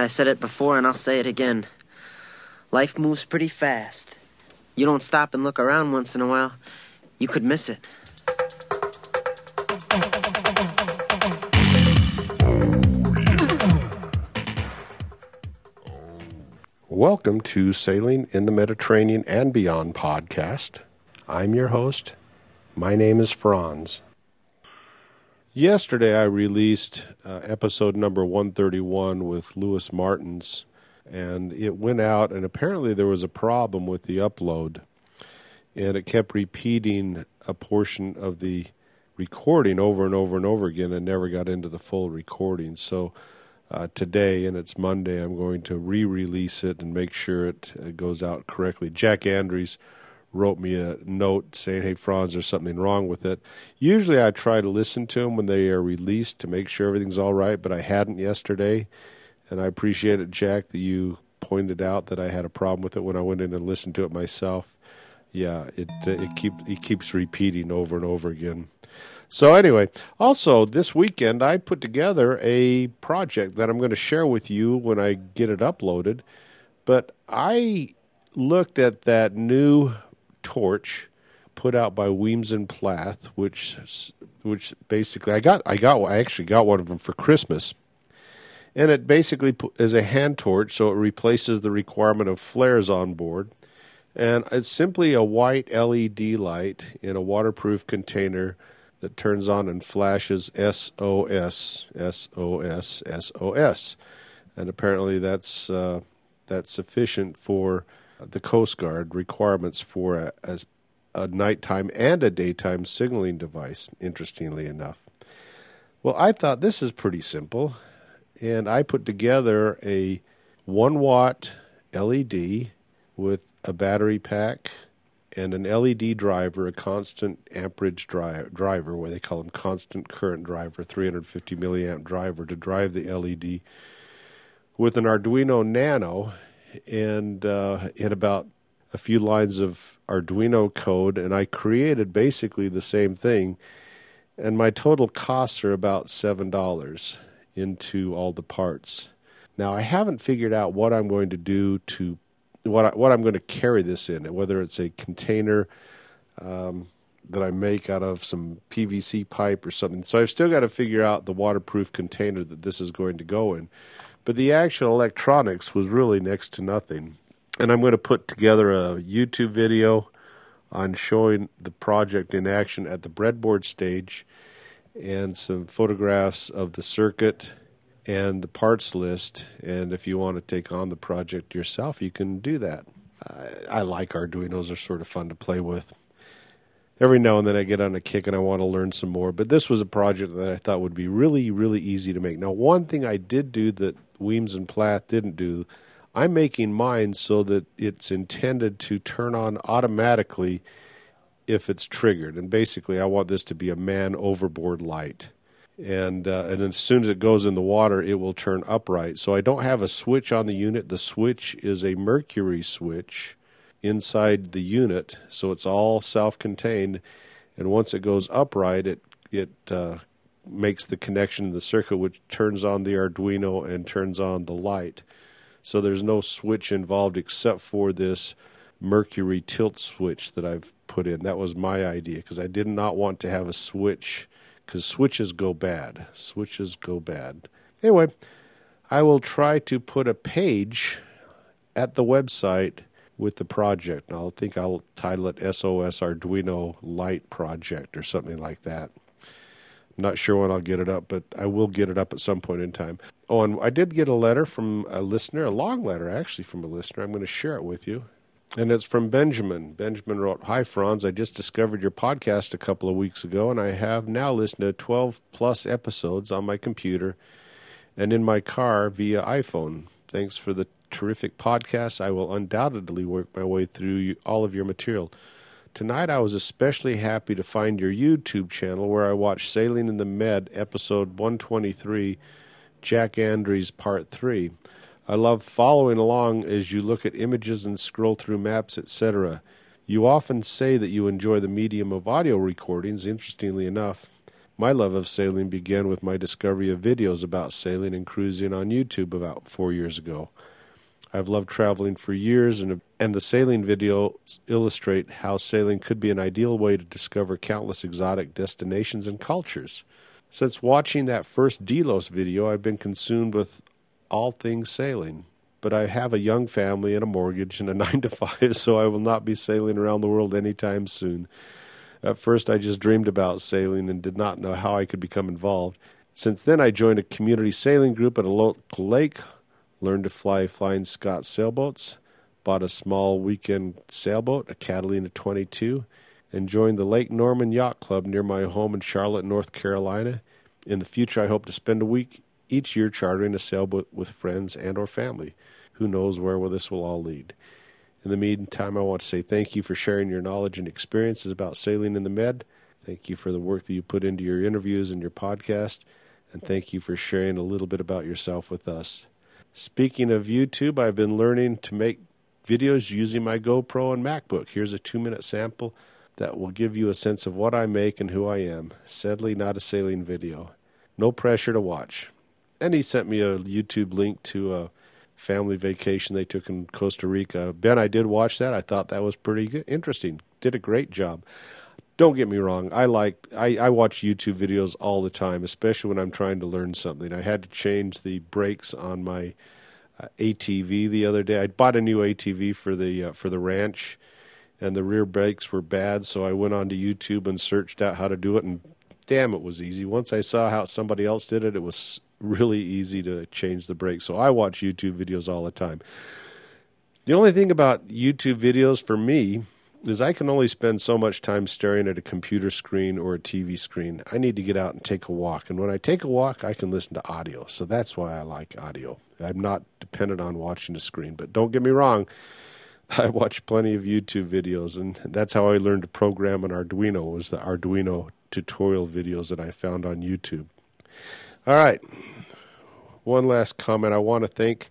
I said it before and I'll say it again. Life moves pretty fast. You don't stop and look around once in a while, you could miss it. Welcome to Sailing in the Mediterranean and Beyond podcast. I'm your host. My name is Franz. Yesterday, I released uh, episode number 131 with Lewis Martins, and it went out, and apparently there was a problem with the upload, and it kept repeating a portion of the recording over and over and over again and never got into the full recording. So uh, today, and it's Monday, I'm going to re release it and make sure it uh, goes out correctly. Jack Andrews wrote me a note saying, "Hey Franz, there's something wrong with it." Usually, I try to listen to them when they are released to make sure everything's all right, but I hadn't yesterday, and I appreciate it, Jack, that you pointed out that I had a problem with it when I went in and listened to it myself. Yeah, it uh, it keep it keeps repeating over and over again. So anyway, also this weekend I put together a project that I'm going to share with you when I get it uploaded. But I looked at that new torch put out by Weems and Plath, which which basically I got I got I actually got one of them for Christmas, and it basically is a hand torch, so it replaces the requirement of flares on board, and it's simply a white LED light in a waterproof container that turns on and flashes SOS SOS SOS, and apparently that's uh, that's sufficient for the Coast Guard requirements for a, a, a nighttime and a daytime signaling device, interestingly enough. Well, I thought this is pretty simple, and I put together a 1 watt LED with a battery pack and an LED driver, a constant amperage dri- driver, where they call them constant current driver, 350 milliamp driver to drive the LED, with an Arduino Nano and uh, in about a few lines of Arduino code, and I created basically the same thing. And my total costs are about seven dollars into all the parts. Now I haven't figured out what I'm going to do to what I, what I'm going to carry this in, whether it's a container um, that I make out of some PVC pipe or something. So I've still got to figure out the waterproof container that this is going to go in. But the actual electronics was really next to nothing. And I'm going to put together a YouTube video on showing the project in action at the breadboard stage and some photographs of the circuit and the parts list. And if you want to take on the project yourself, you can do that. I, I like Arduinos, they're sort of fun to play with. Every now and then I get on a kick and I want to learn some more, but this was a project that I thought would be really, really easy to make. Now, one thing I did do that Weems and Plath didn't do. I'm making mine so that it's intended to turn on automatically if it's triggered. And basically, I want this to be a man overboard light. And uh, and as soon as it goes in the water, it will turn upright. So I don't have a switch on the unit. The switch is a mercury switch inside the unit, so it's all self-contained. And once it goes upright, it it uh, makes the connection in the circuit, which turns on the Arduino and turns on the light. So there's no switch involved except for this mercury tilt switch that I've put in. That was my idea because I did not want to have a switch because switches go bad. Switches go bad. Anyway, I will try to put a page at the website with the project. I think I'll title it SOS Arduino Light Project or something like that. I'm not sure when I'll get it up, but I will get it up at some point in time. Oh, and I did get a letter from a listener, a long letter actually from a listener. I'm going to share it with you. And it's from Benjamin. Benjamin wrote, Hi, Franz. I just discovered your podcast a couple of weeks ago, and I have now listened to 12 plus episodes on my computer and in my car via iPhone. Thanks for the terrific podcast. I will undoubtedly work my way through all of your material. Tonight I was especially happy to find your YouTube channel where I watched Sailing in the Med episode 123, Jack Andrews part 3. I love following along as you look at images and scroll through maps, etc. You often say that you enjoy the medium of audio recordings, interestingly enough. My love of sailing began with my discovery of videos about sailing and cruising on YouTube about four years ago. I've loved traveling for years, and, and the sailing videos illustrate how sailing could be an ideal way to discover countless exotic destinations and cultures. Since watching that first Delos video, I've been consumed with all things sailing. But I have a young family and a mortgage and a nine to five, so I will not be sailing around the world anytime soon. At first, I just dreamed about sailing and did not know how I could become involved. Since then, I joined a community sailing group at a local lake, learned to fly Flying Scot sailboats, bought a small weekend sailboat, a Catalina 22, and joined the Lake Norman Yacht Club near my home in Charlotte, North Carolina. In the future, I hope to spend a week each year chartering a sailboat with friends and or family. Who knows where this will all lead. In the meantime, I want to say thank you for sharing your knowledge and experiences about sailing in the Med. Thank you for the work that you put into your interviews and your podcast. And thank you for sharing a little bit about yourself with us. Speaking of YouTube, I've been learning to make videos using my GoPro and MacBook. Here's a two minute sample that will give you a sense of what I make and who I am. Sadly, not a sailing video. No pressure to watch. And he sent me a YouTube link to a family vacation they took in Costa Rica. Ben, I did watch that. I thought that was pretty good. interesting. Did a great job. Don't get me wrong. I like I, I watch YouTube videos all the time, especially when I'm trying to learn something. I had to change the brakes on my uh, ATV the other day. I bought a new ATV for the uh, for the ranch, and the rear brakes were bad. So I went onto YouTube and searched out how to do it, and damn, it was easy. Once I saw how somebody else did it, it was really easy to change the brakes. So I watch YouTube videos all the time. The only thing about YouTube videos for me is I can only spend so much time staring at a computer screen or a TV screen. I need to get out and take a walk. And when I take a walk, I can listen to audio. So that's why I like audio. I'm not dependent on watching a screen. But don't get me wrong, I watch plenty of YouTube videos, and that's how I learned to program an Arduino. Was the Arduino tutorial videos that I found on YouTube. All right, one last comment. I want to thank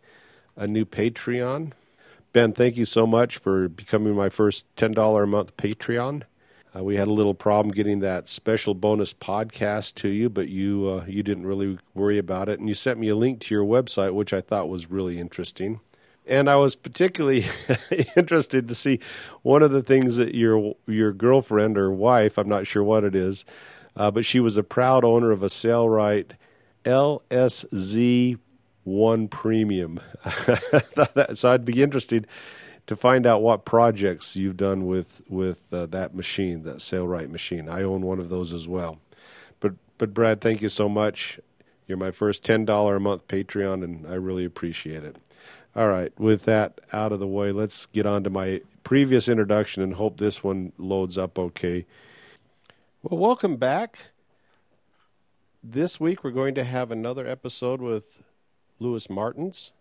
a new Patreon. Ben, thank you so much for becoming my first $10 a month Patreon. Uh, we had a little problem getting that special bonus podcast to you, but you uh, you didn't really worry about it, and you sent me a link to your website, which I thought was really interesting. And I was particularly interested to see one of the things that your your girlfriend or wife, I'm not sure what it is, uh, but she was a proud owner of a Sailrite LSZ one premium. so I'd be interested to find out what projects you've done with with uh, that machine, that Sailrite machine. I own one of those as well. But but Brad, thank you so much. You're my first ten dollar a month Patreon, and I really appreciate it. All right, with that out of the way, let's get on to my previous introduction and hope this one loads up okay. Well, welcome back. This week we're going to have another episode with Lewis Martins,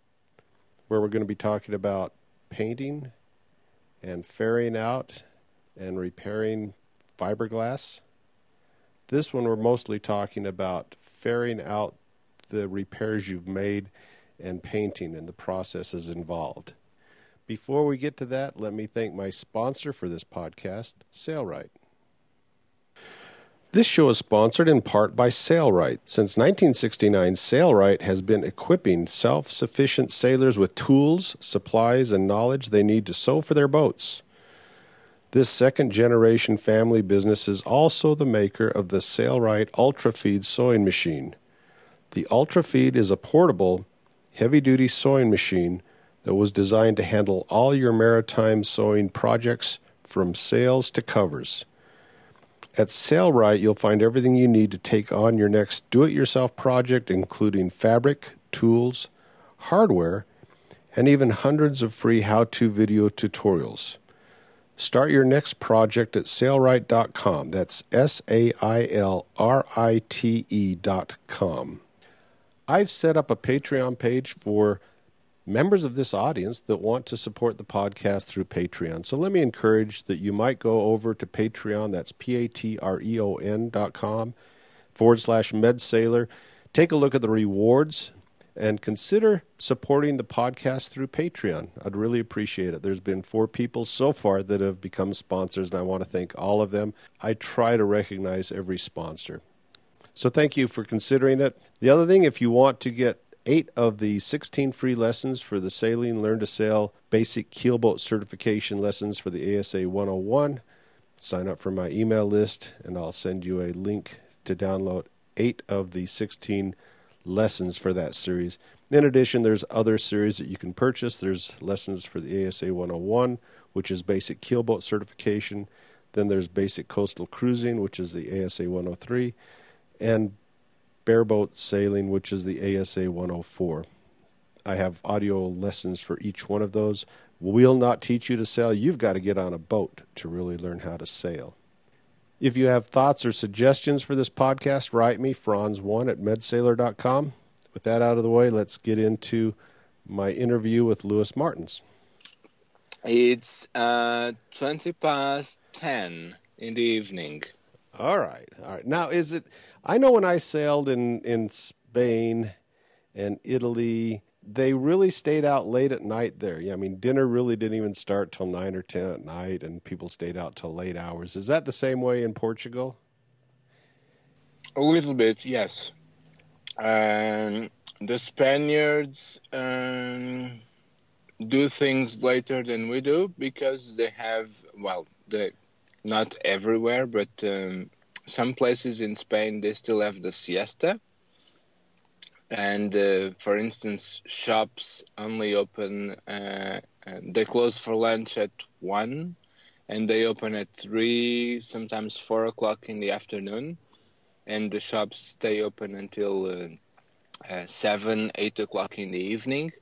where we're going to be talking about painting and fairing out and repairing fiberglass. This one, we're mostly talking about fairing out the repairs you've made and painting and the processes involved. Before we get to that, let me thank my sponsor for this podcast, Sailrite. This show is sponsored in part by Sailrite. Since 1969, Sailrite has been equipping self sufficient sailors with tools, supplies, and knowledge they need to sew for their boats. This second generation family business is also the maker of the Sailrite UltraFeed sewing machine. The UltraFeed is a portable, heavy duty sewing machine that was designed to handle all your maritime sewing projects from sails to covers. At Sailrite, you'll find everything you need to take on your next do it yourself project, including fabric, tools, hardware, and even hundreds of free how to video tutorials. Start your next project at sailrite.com. That's S A I L R I T E.com. I've set up a Patreon page for members of this audience that want to support the podcast through Patreon. So let me encourage that you might go over to Patreon, that's P A T R E O N dot com forward slash MedSailor. Take a look at the rewards and consider supporting the podcast through Patreon. I'd really appreciate it. There's been four people so far that have become sponsors, and I want to thank all of them. I try to recognize every sponsor. So thank you for considering it. The other thing, if you want to get eight of the 16 free lessons for the Sailing Learn to Sail Basic Keelboat Certification lessons for the ASA 101, sign up for my email list and I'll send you a link to download eight of the 16 lessons for that series. In addition, there's other series that you can purchase. There's lessons for the ASA 101, which is basic keelboat certification. Then there's basic coastal cruising, which is the ASA 103, and bareboat sailing, which is the ASA 104. I have audio lessons for each one of those. We'll not teach you to sail. You've got to get on a boat to really learn how to sail. If you have thoughts or suggestions for this podcast, write me, franz1 at medsailor.com. With that out of the way, let's get into my interview with Lewis Martins. It's uh, 20 past 10 in the evening. All right. All right. Now, is it, I know when I sailed in, in Spain and Italy, they really stayed out late at night there. Yeah, I mean, dinner really didn't even start till 9 or 10 at night, and people stayed out till late hours. Is that the same way in Portugal? A little bit, yes. Um, the Spaniards um, do things later than we do because they have, well, they not everywhere, but um, some places in Spain they still have the siesta. And uh, for instance, shops only open, uh, they close for lunch at 1 and they open at 3, sometimes 4 o'clock in the afternoon. And the shops stay open until uh, uh 7, 8 o'clock in the evening.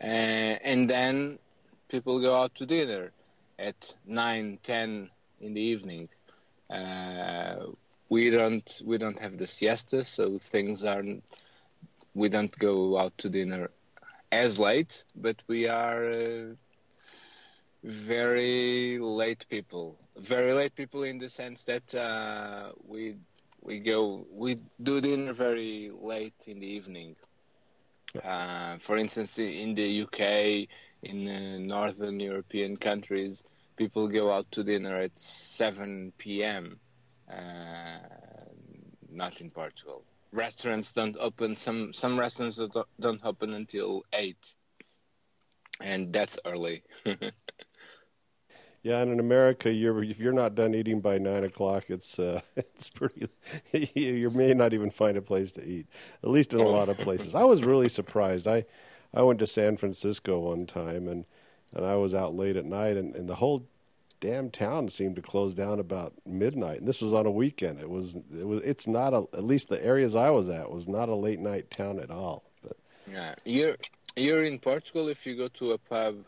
Uh, and then people go out to dinner at 9, 10 in the evening. Uh, we don't we don't have the siesta, so things are we don't go out to dinner as late, but we are uh, very late people. Very late people in the sense that uh, we we go we do dinner very late in the evening. Uh, for instance, in the UK, in uh, northern European countries, people go out to dinner at 7 p.m. Uh, not in Portugal. Restaurants don't open. Some some restaurants don't open until eight, and that's early. yeah, and in America, you're if you're not done eating by nine o'clock, it's uh, it's pretty. you may not even find a place to eat. At least in a lot of places. I was really surprised. I I went to San Francisco one time and and I was out late at night, and, and the whole damn town seemed to close down about midnight. And this was on a weekend. It was it was it's not a at least the areas I was at was not a late night town at all. But yeah, you're you're in Portugal if you go to a pub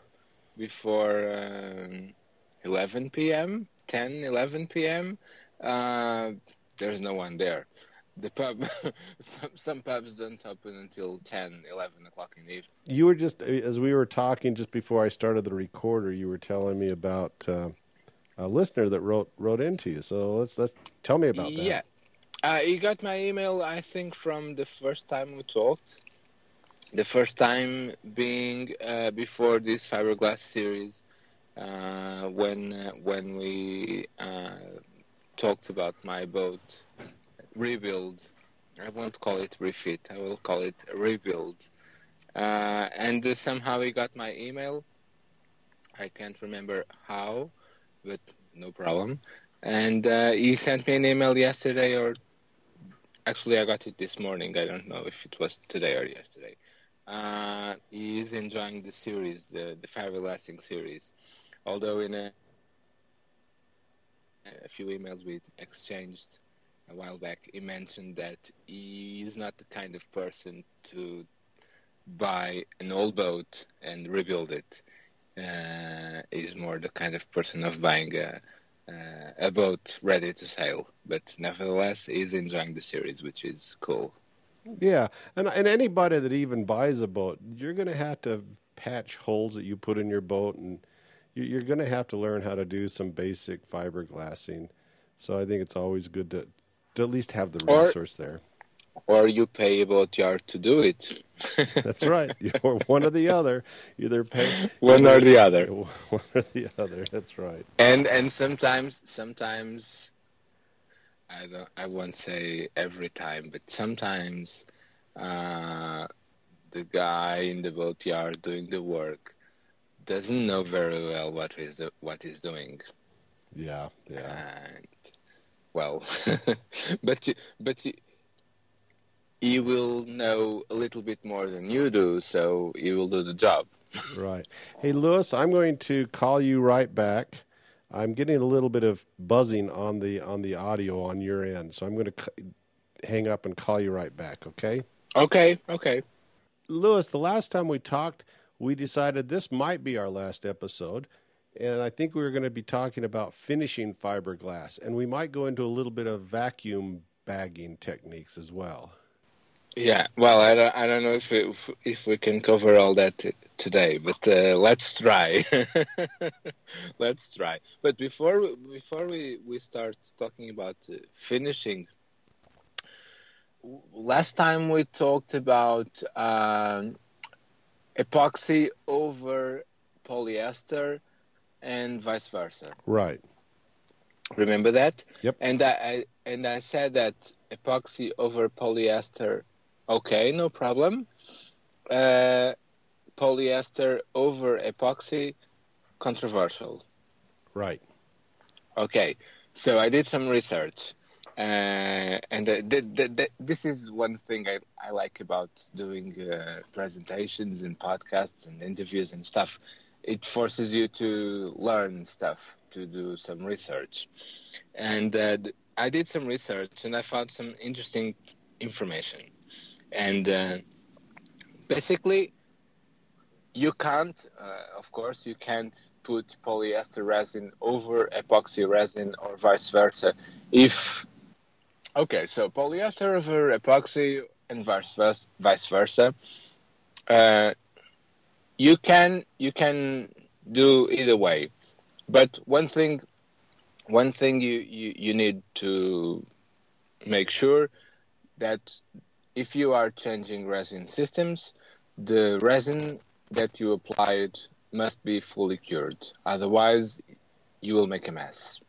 before um, 11 p.m., 10, 11 p.m. Uh, there's no one there the pub some, some pubs don't open until 10 11 o'clock in the evening you were just as we were talking just before i started the recorder you were telling me about uh, a listener that wrote wrote into you so let's let's tell me about that yeah uh, he got my email i think from the first time we talked the first time being uh, before this fiberglass series uh, when uh, when we uh, talked about my boat rebuild. I won't call it refit. I will call it rebuild. Uh, and somehow he got my email. I can't remember how, but no problem. And uh, he sent me an email yesterday, or actually, I got it this morning. I don't know if it was today or yesterday. Uh, he is enjoying the series, the the Fiberglassing series. Although in a, a few emails we exchanged a while back, he mentioned that he is not the kind of person to buy an old boat and rebuild it. Uh, he's more the kind of person of buying a, uh, a boat ready to sail. But nevertheless, he's enjoying the series, which is cool. Yeah, and and anybody that even buys a boat, you're going to have to patch holes that you put in your boat, and you're going to have to learn how to do some basic fiberglassing. So I think it's always good to to at least have the resource or, there. Or you pay a boat yard to do it. That's right. Or one or the other. Either pay one or the other. One or the other. That's right. And and sometimes sometimes I don't. I won't say every time, but sometimes uh, the guy in the boatyard doing the work doesn't know very well what he's what he's doing. Yeah, yeah. And well, but you- but you- he will know a little bit more than you do, so he will do the job. Right. Hey, Lewis, I'm going to call you right back. I'm getting a little bit of buzzing on the on the audio on your end, so I'm going to c- hang up and call you right back. Okay. Okay, okay. Lewis, the last time we talked, we decided this might be our last episode, and I think we were going to be talking about finishing fiberglass, and we might go into a little bit of vacuum bagging techniques as well. Yeah, well, I don't, I don't know if we, if we can cover all that today, but uh, let's try. let's try. But before we- before we, we start talking about uh, finishing, last time we talked about um, epoxy over polyester and vice versa. Right. Remember that? Yep. And I, I and I said that epoxy over polyester, okay, no problem. Uh, polyester over epoxy, controversial. Right. Okay, so I did some research, uh, and uh, th- th- th- this is one thing I, I like about doing uh, presentations and podcasts and interviews and stuff. It forces you to learn stuff, to do some research, and uh, I did some research and I found some interesting information, and uh, basically. You can't, uh, of course, you can't put polyester resin over epoxy resin or vice versa. If okay, so polyester over epoxy and vice versa, vice versa. Uh, you can you can do either way, but one thing one thing you, you, you need to make sure that if you are changing resin systems, the resin that you applied must be fully cured. Otherwise, you will make a mess.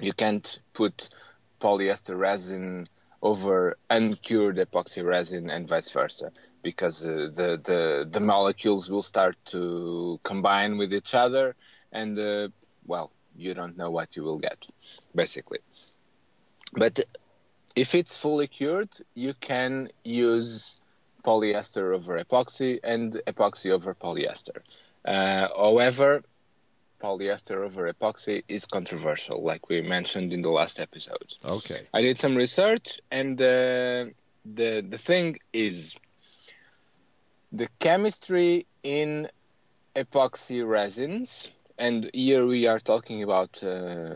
You can't put polyester resin over uncured epoxy resin and vice versa because uh, the, the the molecules will start to combine with each other and uh, well you don't know what you will get basically but if it's fully cured you can use polyester over epoxy and epoxy over polyester. Uh, however, polyester over epoxy is controversial, like we mentioned in the last episode. Okay. I did some research, and uh, the the thing is, the chemistry in epoxy resins, and here we are talking about uh,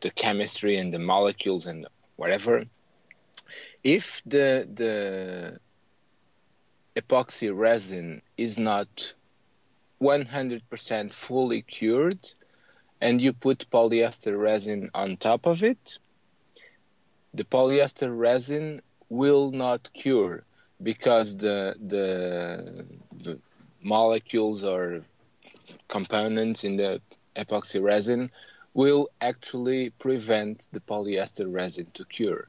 the chemistry and the molecules and whatever. If the the epoxy resin is not 100% fully cured and you put polyester resin on top of it, the polyester resin will not cure because the the, the molecules or components in the epoxy resin will actually prevent the polyester resin to cure.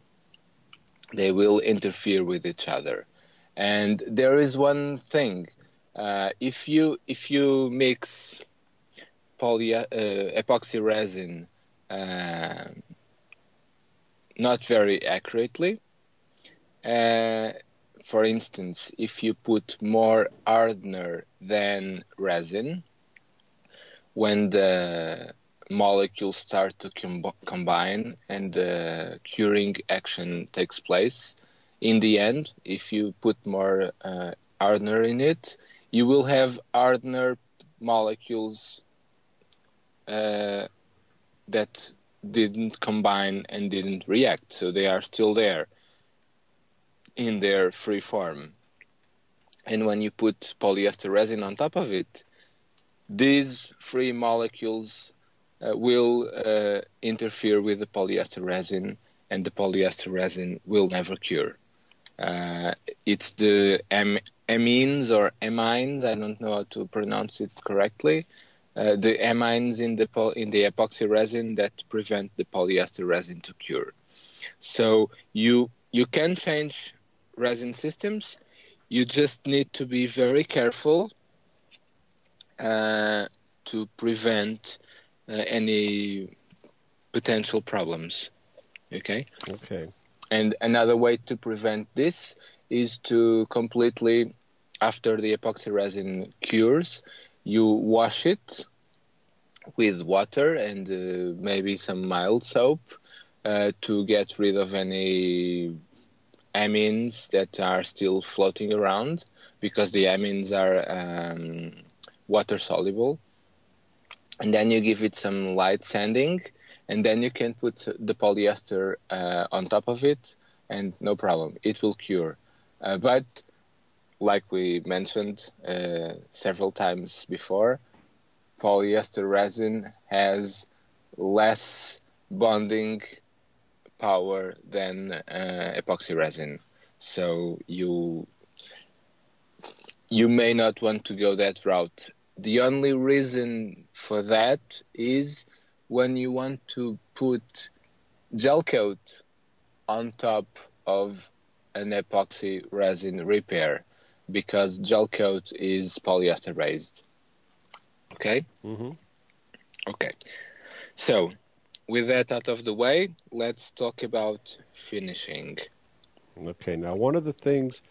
They will interfere with each other. And there is one thing: uh, if you if you mix poly uh, epoxy resin uh, not very accurately, uh, for instance, if you put more hardener than resin, when the molecules start to com- combine and the curing action takes place, in the end, if you put more uh, hardener in it, you will have hardener molecules uh, that didn't combine and didn't react, so they are still there in their free form. And when you put polyester resin on top of it, these free molecules uh, will uh, interfere with the polyester resin, and the polyester resin will never cure. Uh, it's the am- amines or amines. I don't know how to pronounce it correctly. Uh, the amines in the in the epoxy resin that prevent the polyester resin to cure. So you you can change resin systems. You just need to be very careful uh, to prevent uh, any potential problems. Okay. Okay. And another way to prevent this is to completely, after the epoxy resin cures, you wash it with water and uh, maybe some mild soap uh, to get rid of any amines that are still floating around because the amines are um, water soluble. And then you give it some light sanding, and then you can put the polyester uh, on top of it, and no problem, it will cure. Uh, but like we mentioned uh, several times before, polyester resin has less bonding power than uh, epoxy resin. So you you may not want to go that route. The only reason for that is when you want to put gel coat on top of an epoxy resin repair because gel coat is polyester based. Okay? Mm-hmm. Okay. So, with that out of the way, let's talk about finishing. Okay. Now, one of the things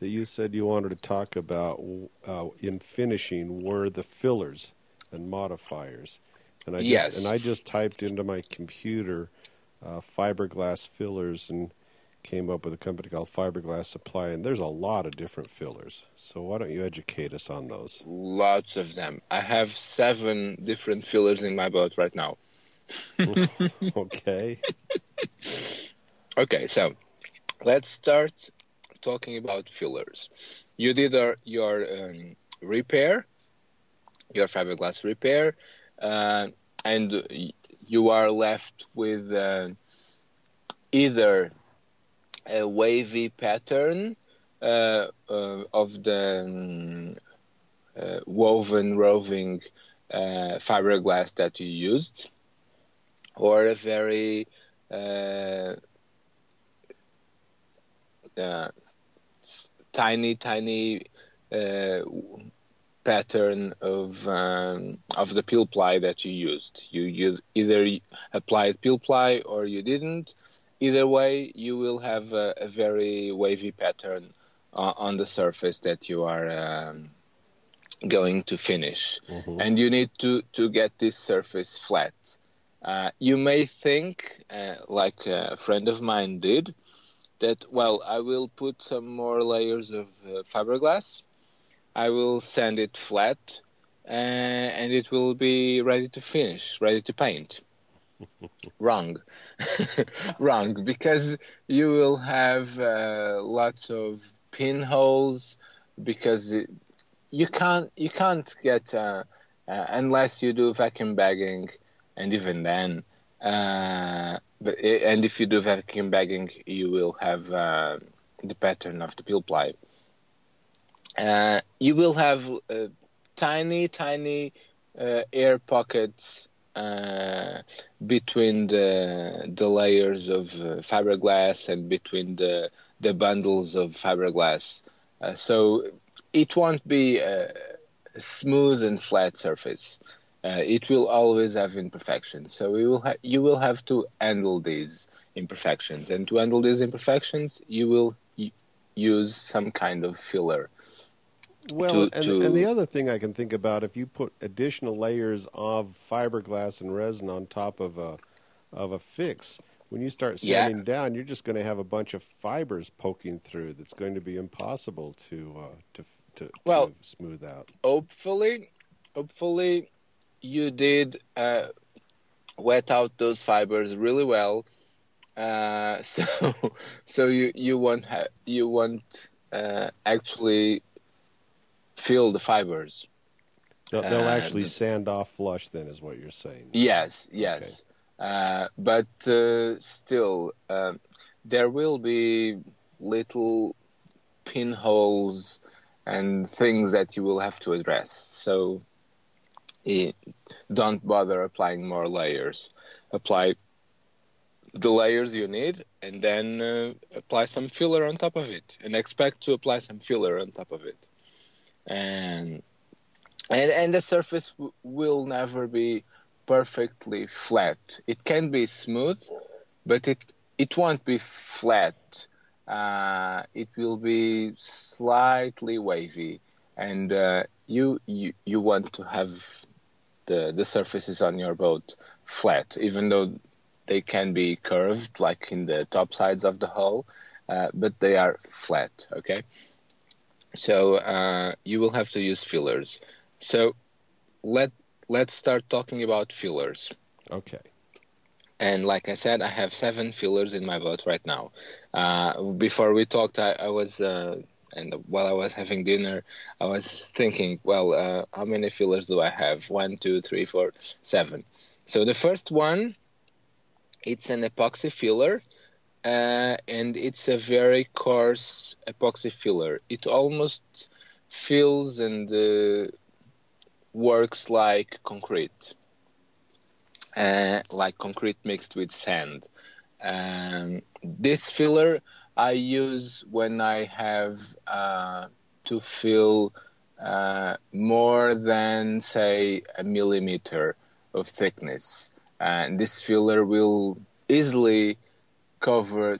that you said you wanted to talk about uh, in finishing were the fillers and modifiers. And I just, and I just typed into my computer uh, fiberglass fillers and came up with a company called Fiberglass Supply. And there's a lot of different fillers. So why don't you educate us on those? Lots of them. I have seven different fillers in my boat right now. okay. Okay, so let's start talking about fillers. You did our, your um, repair, your fiberglass repair, uh, and you are left with uh, either a wavy pattern uh, uh, of the um, uh, woven roving uh, fiberglass that you used, or a very uh, tiny, tiny uh, pattern of um, of the peel ply that you used. You you either applied peel ply or you didn't. Either way, you will have a, a very wavy pattern uh, on the surface that you are um, going to finish, Mhm. and you need to to get this surface flat. Uh, you may think, uh, like a friend of mine did, that well, I will put some more layers of uh, fiberglass, I will sand it flat, uh, and it will be ready to finish, ready to paint. Wrong, wrong, because you will have uh, lots of pinholes because it, you can't you can't get uh, uh, unless you do vacuum bagging, and even then, uh, and if you do vacuum bagging, you will have uh, the pattern of the peel ply. Uh, you will have uh, tiny, tiny uh, air pockets uh, between the the layers of uh, fiberglass and between the the bundles of fiberglass. So it won't be a smooth and flat surface. Uh, it will always have imperfections. So you will ha- you will have to handle these imperfections, and to handle these imperfections, you will y- use some kind of filler. Well, to- and, to- and the other thing I can think about, if you put additional layers of fiberglass and resin on top of a of a fix, when you start Yeah. sanding down, you're just going to have a bunch of fibers poking through. That's going to be impossible to uh, to to, Well- to smooth out. hopefully, hopefully, you did uh, wet out those fibers really well. Uh, so, so you you won't ha- you won't uh, actually feel the fibers. They'll, they'll Uh, actually the- sand off flush. Then is what you're saying. Yes, yes. Uh, but uh, still, um, there will be little pinholes and things that you will have to address. So don't bother applying more layers. Apply the layers you need, and then uh, apply some filler on top of it, and expect to apply some filler on top of it, and and and the surface w- will never be perfectly flat. It can be smooth, but it it won't be flat. Uh, it will be slightly wavy, and uh, you, you you want to have the the surfaces on your boat flat, even though they can be curved, like in the top sides of the hull, uh, but they are flat. Okay, so uh, you will have to use fillers. So let let's start talking about fillers. Okay. And like I said, I have seven fillers in my boat right now. Uh, before we talked, I, I was, uh, and while I was having dinner, I was thinking, well, uh, how many fillers do I have? One, two, three, four, seven. So the first one, it's an epoxy filler, uh, and it's a very coarse epoxy filler. It almost feels and uh, works like concrete uh, like concrete mixed with sand. Um, this filler I use when I have uh, to fill uh, more than, say, a millimeter of thickness. And this filler will easily cover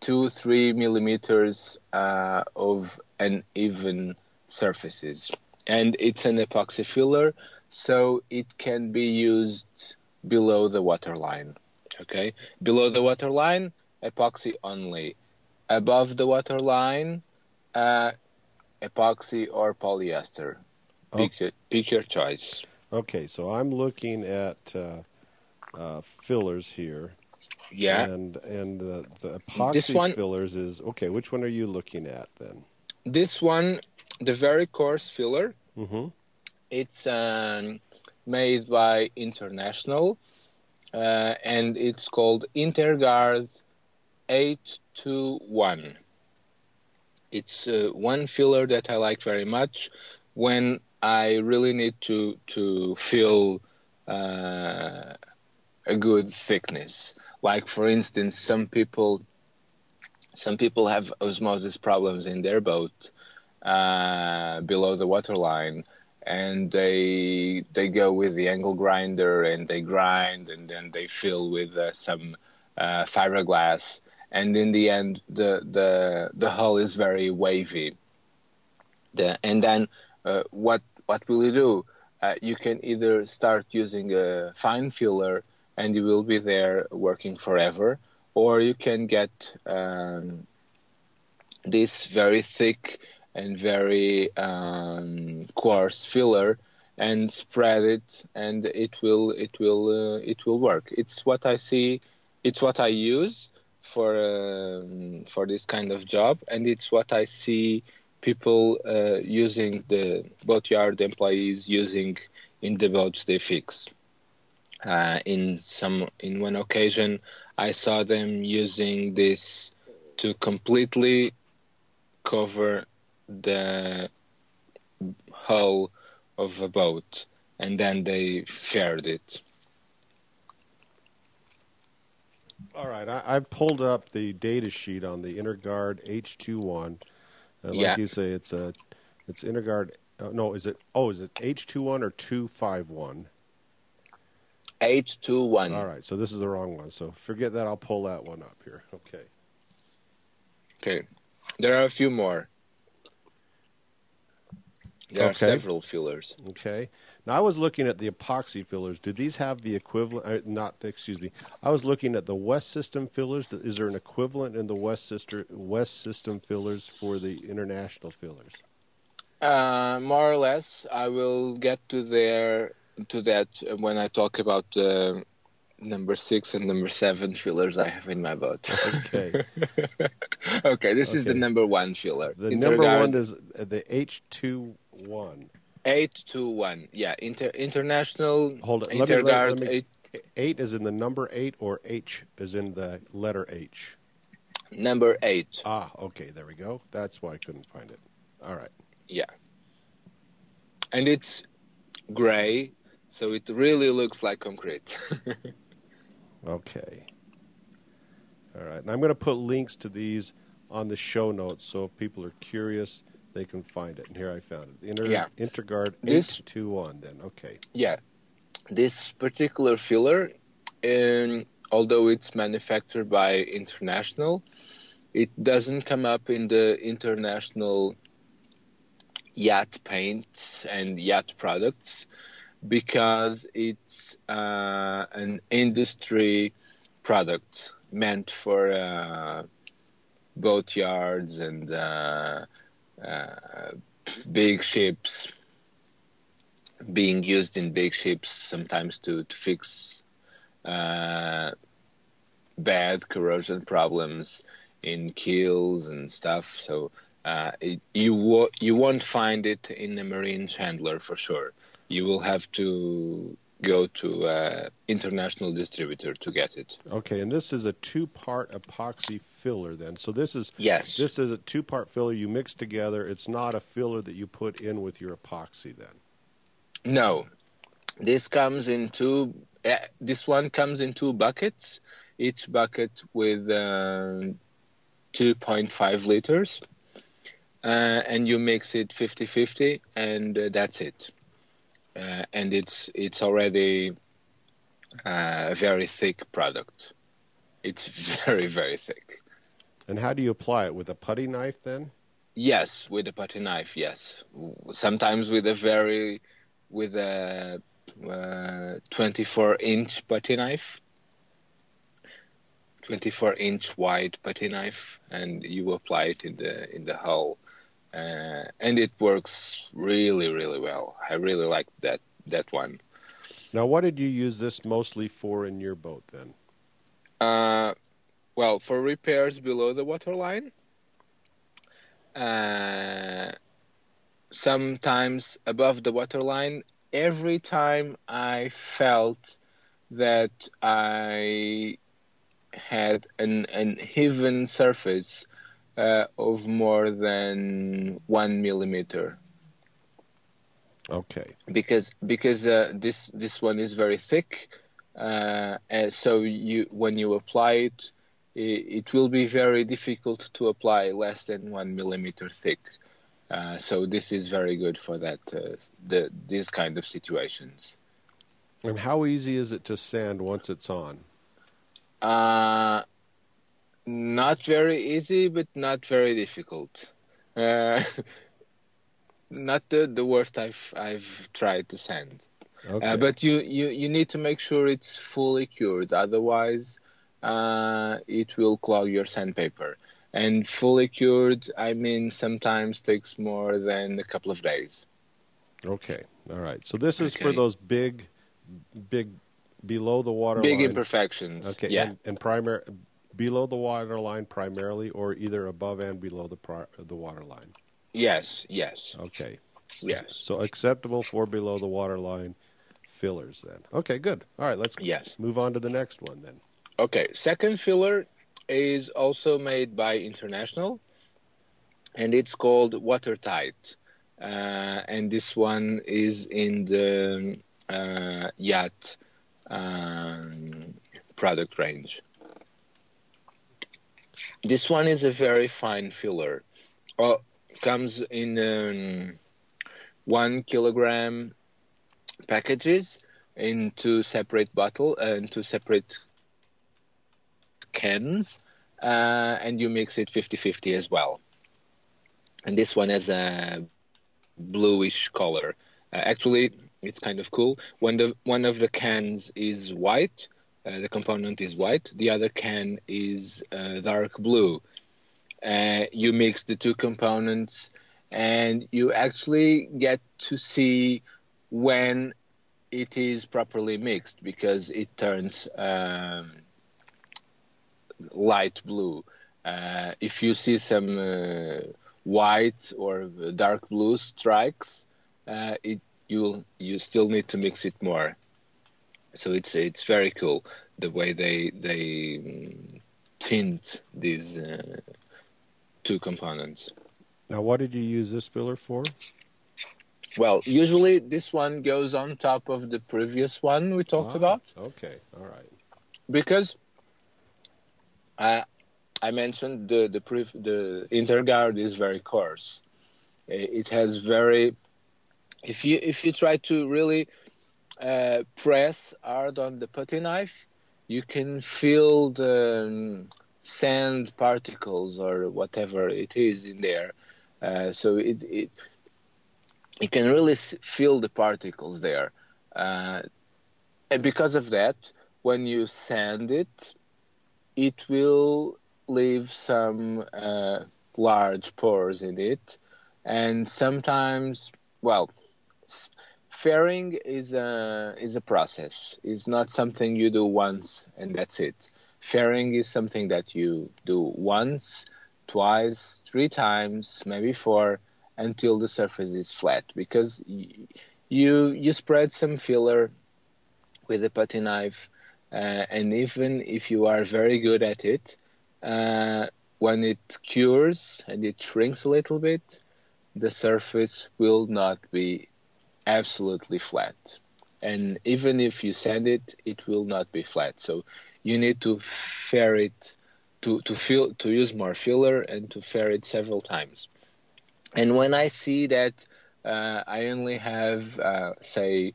two, three millimeters uh, of uneven surfaces. And it's an epoxy filler, so it can be used below the waterline. Okay, below the waterline, epoxy only. Above the waterline, uh, epoxy or polyester. Pick, your, pick your choice. Okay, so I'm looking at uh, uh, fillers here. Yeah. And and the, the epoxy one- fillers is okay. Which one are you looking at then? This one, the very coarse filler, Mm-hmm. it's um, made by International, uh, and it's called Interguard 821. It's uh, one filler that I like very much when I really need to to fill uh, a good thickness. Like for instance, some people some people have osmosis problems in their boat uh, below the waterline, and they they go with the angle grinder and they grind and then they fill with uh, some uh, fiberglass, and in the end the the the hull is very wavy. The, and then uh, what what will you do? Uh, you can either start using a fine filler and you will be there working forever, or you can get um, this very thick and very um, coarse filler and spread it, and it will it will uh, it will work. It's what I see. It's what I use for um, for this kind of job, and it's what I see people uh, using the boatyard employees using in the boats they fix. Uh, in some in one occasion, I saw them using this to completely cover the hull of a boat, and then they faired it. All right, I, I pulled up the data sheet on the InterGuard H21. And like Yeah. you say, it's a it's InterGuard. Uh, no, is it? Oh, is it H21 or 251? Eight two one. All right, so this is the wrong one. So forget that. I'll pull that one up here. Okay. Okay, there are a few more. There are several fillers. Okay. Now I was looking at the epoxy fillers. Do these have the equivalent? Uh, not excuse me. I was looking at the West System fillers. Is there an equivalent in the West Sister West System fillers for the international fillers? Uh, more or less, I will get to there to that when I talk about uh, number six and number seven fillers I have in my boat. Okay. okay, this is the number one filler. The number one is the H two one. Eight two one. Yeah, inter- international. Hold it. Let me, let, let me, eight, eight is in the number eight, or H is in the letter H. number eight. Ah, okay. There we go. That's why I couldn't find it. All right. Yeah, and it's gray, so it really looks like concrete. Okay. All right. And I'm going to put links to these on the show notes, so if people are curious, they can find it. And here I found it. Inter- Yeah. Interguard This- 821 then. Okay. Yeah, this particular filler, um, although it's manufactured by International, it doesn't come up in the international yacht paints and yacht products because it's uh, an industry product meant for uh, boat yards and uh, uh, big ships being used in big ships sometimes to, to fix uh, bad corrosion problems in keels and stuff. So uh, it, you wo- you won't find it in a marine chandler for sure. You will have to go to an international distributor to get it. Okay. And this is a two part epoxy filler then. So this is. Yes. This is a two part filler you mix together. It's not a filler that you put in with your epoxy then. No, this comes in two. Uh, this one comes in two buckets. Each bucket with uh, 2.5 liters, uh, and you mix it 50-50, and uh, that's it. Uh, and it's it's already uh, a very thick product. It's very very thick. And how do you apply it? With a putty knife then? Yes, with a putty knife. Yes, sometimes with a very with a uh, 24 inch putty knife, 24 inch wide putty knife, and you apply it in the in the hull, uh, and it works really really well. I really like that that one. Now, what did you use this mostly for in your boat then? Uh, well, for repairs below the waterline, uh, sometimes above the waterline. Every time I felt that I had an uneven surface uh, of more than one millimeter Okay. because because uh, this this one is very thick, uh, so you when you apply it, it, it will be very difficult to apply less than one millimeter thick. Uh, so this is very good for that uh, the these kind of situations. And how easy is it to sand once it's on? Uh, not very easy, but not very difficult. Uh, not the, the worst I've I've tried to sand. Okay. Uh, but you, you, you need to make sure it's fully cured, otherwise uh, it will clog your sandpaper. And fully cured, I mean, sometimes takes more than a couple of days. Okay. All right. So this is for those big, big below the water Big line. imperfections. Okay. Yeah. And, and primary below the water line primarily, or either above and below the pri- the water line. Yes. Yes. Okay. Yes. So acceptable for below the water line fillers then. Okay. Good. All right. Let's Yes. move on to the next one then. Okay. Second filler is also made by International, and it's called Watertite. Uh, and this one is in the uh, yacht um, product range. This one is a very fine filler. Oh, comes in um, one kilogram packages in two separate bottle uh, in two separate cans, uh, and you mix it 50-50 as well. And this one has a bluish color. Uh, actually, it's kind of cool. When the one of the cans is white, uh, the component is white. The other can is uh, dark blue. Uh, you mix the two components, and you actually get to see when it is properly mixed because it turns um, light blue. Uh, if you see some uh, white or dark blue strikes, it you you still need to mix it more. So it's it's very cool the way they they mm, tint these uh, two components. Now, what did you use this filler for? Well, usually this one goes on top of the previous one we talked Ah, about Okay. All right. because uh, I mentioned the the pre- the Interguard is very coarse. It has very if you if you try to really uh, press hard on the putty knife, you can feel the um, sand particles or whatever it is in there. Uh, so it, it you can really feel the particles there. Uh, and because of that, when you sand it, it will leave some uh, large pores in it, and sometimes, well, fairing is a is a process. It's not something you do once and that's it. Fairing is something that you do once, twice, three times, maybe four, until the surface is flat. Because you you spread some filler with a putty knife, uh, and even if you are very good at it, uh, when it cures and it shrinks a little bit, the surface will not be absolutely flat. And even if you sand it, it will not be flat. So you need to fair it to to fill to use more filler and to fair it several times. And when I see that uh, I only have uh, say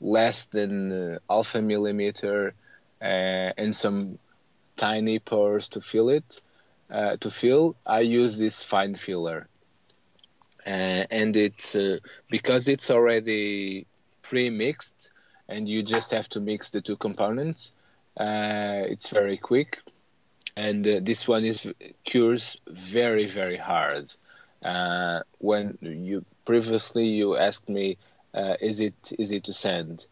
less than uh, half a millimeter uh, and some tiny pores to fill it uh, to fill, I use this fine filler. Uh, and it's because it's already pre-mixed and you just have to mix the two components uh, it's very quick, and uh, this one is cures very very hard. Uh, when you previously you asked me, uh, is it easy to send?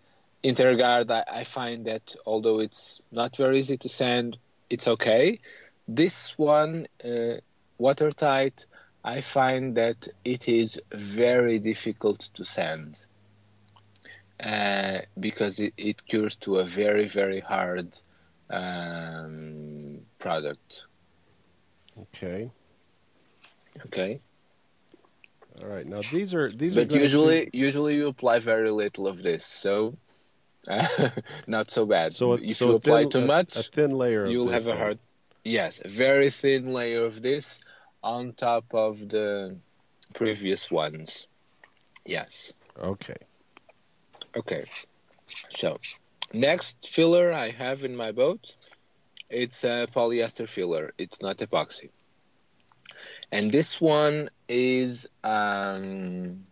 Interguard, I, I find that although it's not very easy to send, it's okay. This one, uh, Watertite, I find that it is very difficult to send uh, because it, it, cures to a very very hard um, product. Okay. Okay. All right. Now these are these but are. usually be... usually you apply very little of this, so uh, not so bad. So if so you apply thin, too much, a, a thin layer, you'll have a hard. Yes, a very thin layer of this on top of the previous ones. Yes. Okay. Okay. So, next filler I have in my boat, it's a polyester filler. It's not epoxy. And this one is um,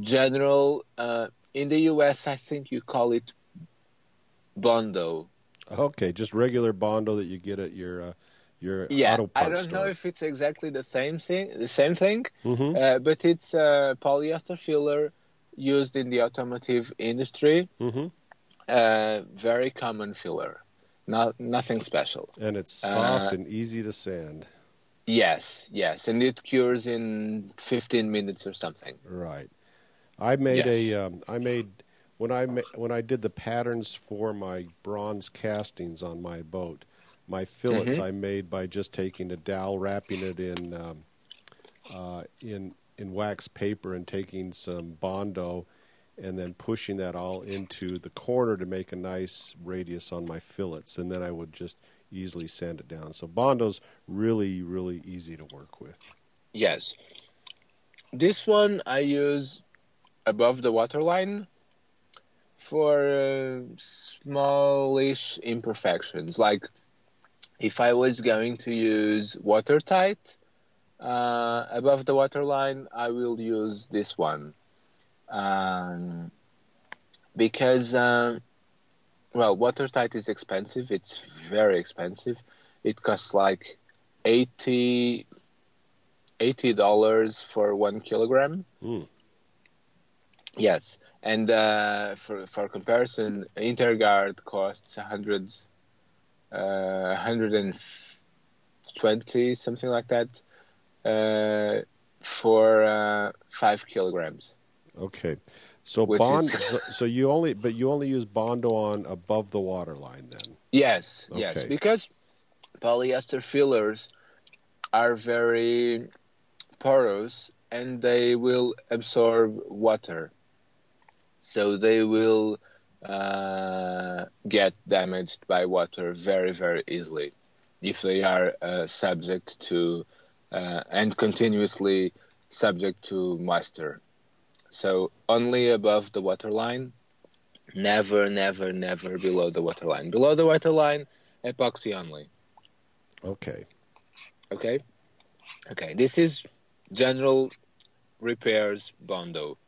general. Uh, in the US, I think you call it Bondo. Okay, just regular Bondo that you get at your uh, your yeah. I don't store. know if it's exactly the same thing, the same thing, mm-hmm. uh, but it's a polyester filler used in the automotive industry. Mm-hmm. Uh, very common filler, not nothing special. And it's soft uh, and easy to sand. Yes, yes, and it cures in 15 minutes or something. Right. I made yes. a. Um, I made when I ma- when I did the patterns for my bronze castings on my boat. My fillets mm-hmm. I made by just taking a dowel, wrapping it in um, uh, in in wax paper and taking some Bondo and then pushing that all into the corner to make a nice radius on my fillets. And then I would just easily sand it down. So Bondo's really, really easy to work with. Yes. This one I use above the waterline for uh, smallish imperfections. Like if I was going to use Watertite, uh, above the waterline, I will use this one um, because, um, well, Watertite is expensive. It's very expensive. It costs like 80 dollars for one kilogram. Mm. Yes, and uh, for for comparison, Interguard costs 100, uh, 120 something like that uh, for uh, five kilograms. Okay, so bond. Is... so, so, you only, but you only use Bondo on above the water line, then. Yes, okay. yes, because polyester fillers are very porous and they will absorb water, so they will uh, get damaged by water very, very easily. if they are uh, subject to uh, and continuously subject to moisture. So only above the waterline, never, never, never below the waterline. Below the waterline, epoxy only. Okay. Okay. Okay. This is general repairs Bondo.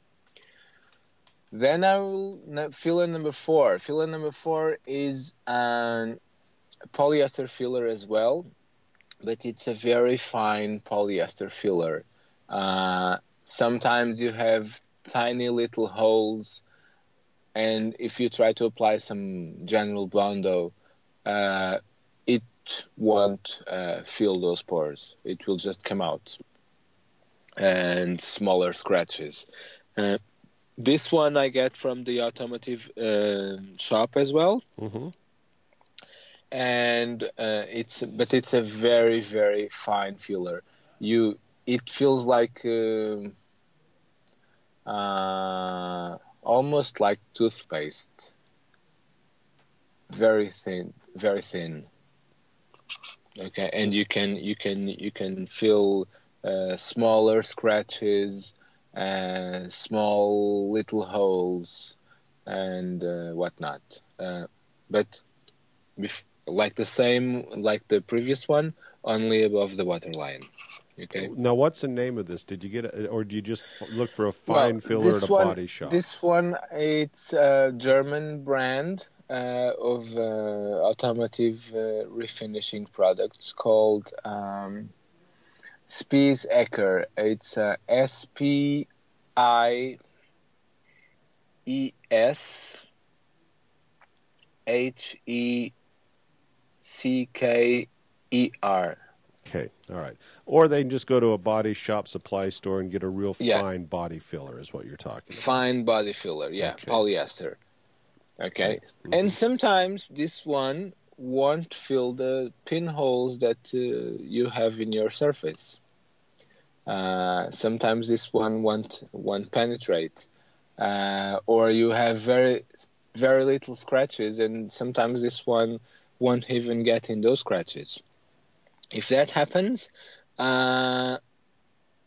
Then I will filler number four. Filler number four is an polyester filler as well, but it's a very fine polyester filler. Uh, sometimes you have tiny little holes, and if you try to apply some general Bondo, uh, it won't uh, fill those pores. It will just come out and smaller scratches. Uh, this one I get from the automotive uh, shop as well. Mm-hmm. And uh, it's but it's a very very fine filler. You it feels like uh, uh, almost like toothpaste. Very thin, very thin. Okay, and you can you can you can feel uh, smaller scratches, uh, small little holes, and uh, whatnot. Uh, but bef- like the same like the previous one, only above the waterline. Okay. Now, what's the name of this? Did you get it, or do you just f- look for a fine Well, filler this at a one- body shop? This one, it's a German brand uh, of uh, automotive uh, refinishing products called um, Spies Hecker. It's uh, S P I E S H E C K E R. Okay, all right. Or they can just go to a body shop supply store and get a real Yeah. fine body filler, is what you're talking about. Fine body filler, yeah, Okay. polyester. Okay, and sometimes this one won't fill the pinholes that uh, you have in your surface. Uh, sometimes this one won't won't penetrate, uh, or you have very very little scratches, and sometimes this one won't even get in those scratches. If that happens, uh,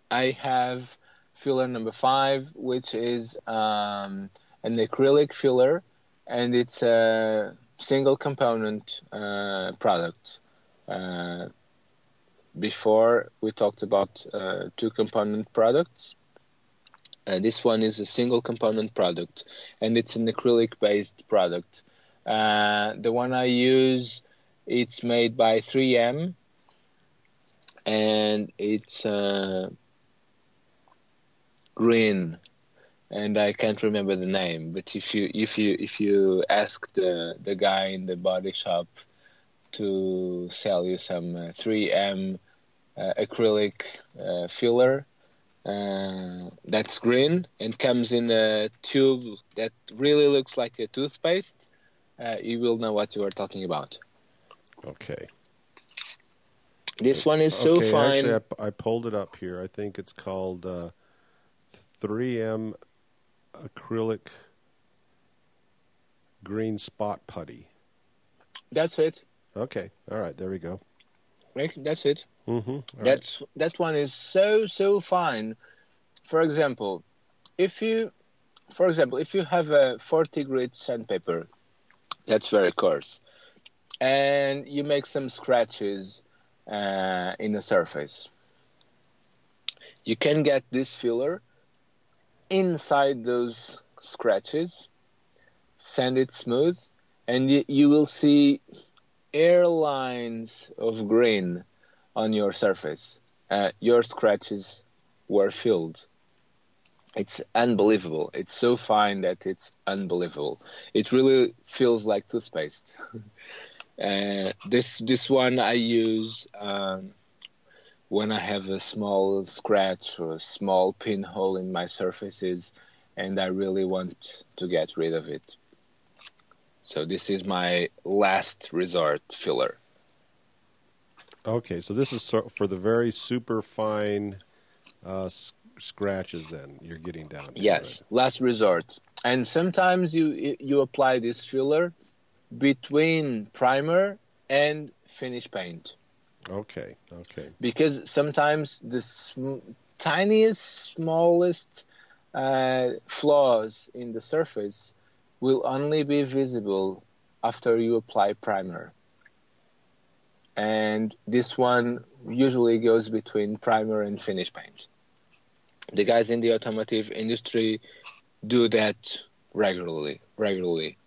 I have filler number five, which is um, an acrylic filler, and it's a single component uh, product. Uh, before we talked about uh, two component products. Uh, this one is a single component product, and it's an acrylic based product. Uh, the one I use, it's made by 3M, and it's uh, green and I can't remember the name. But if you if you if you ask the the guy in the body shop to sell you some uh, 3M uh, acrylic uh, filler, uh, that's green and comes in a tube that really looks like a toothpaste, uh, you will know what you are talking about. Okay. This one is so okay, fine. Actually, I, I pulled it up here. I think it's called uh, 3M acrylic green spot putty. That's it. Okay, all right, there we go. Right? That's it. Mm-hmm. That's that one is so so fine. For example, if you, for example, if you have a 40 grit sandpaper, that's very coarse, and you make some scratches uh, in the surface, you can get this filler inside those scratches, sand it smooth, and you will see airlines of green on your surface. Uh, your scratches were filled. It's unbelievable. It's so fine that it's unbelievable. It really feels like toothpaste. uh, this this one I use um, when I have a small scratch or a small pinhole in my surfaces, and I really want to get rid of it. So this is my last resort filler. Okay, so this is for the very super fine uh, scratches. Then you're getting down. Yes, last resort. And sometimes you you apply this filler between primer and finish paint. Okay, okay. Because sometimes the sm- tiniest, smallest uh, flaws in the surface will only be visible after you apply primer. And this one usually goes between primer and finish paint. The guys in the automotive industry do that regularly. Regularly.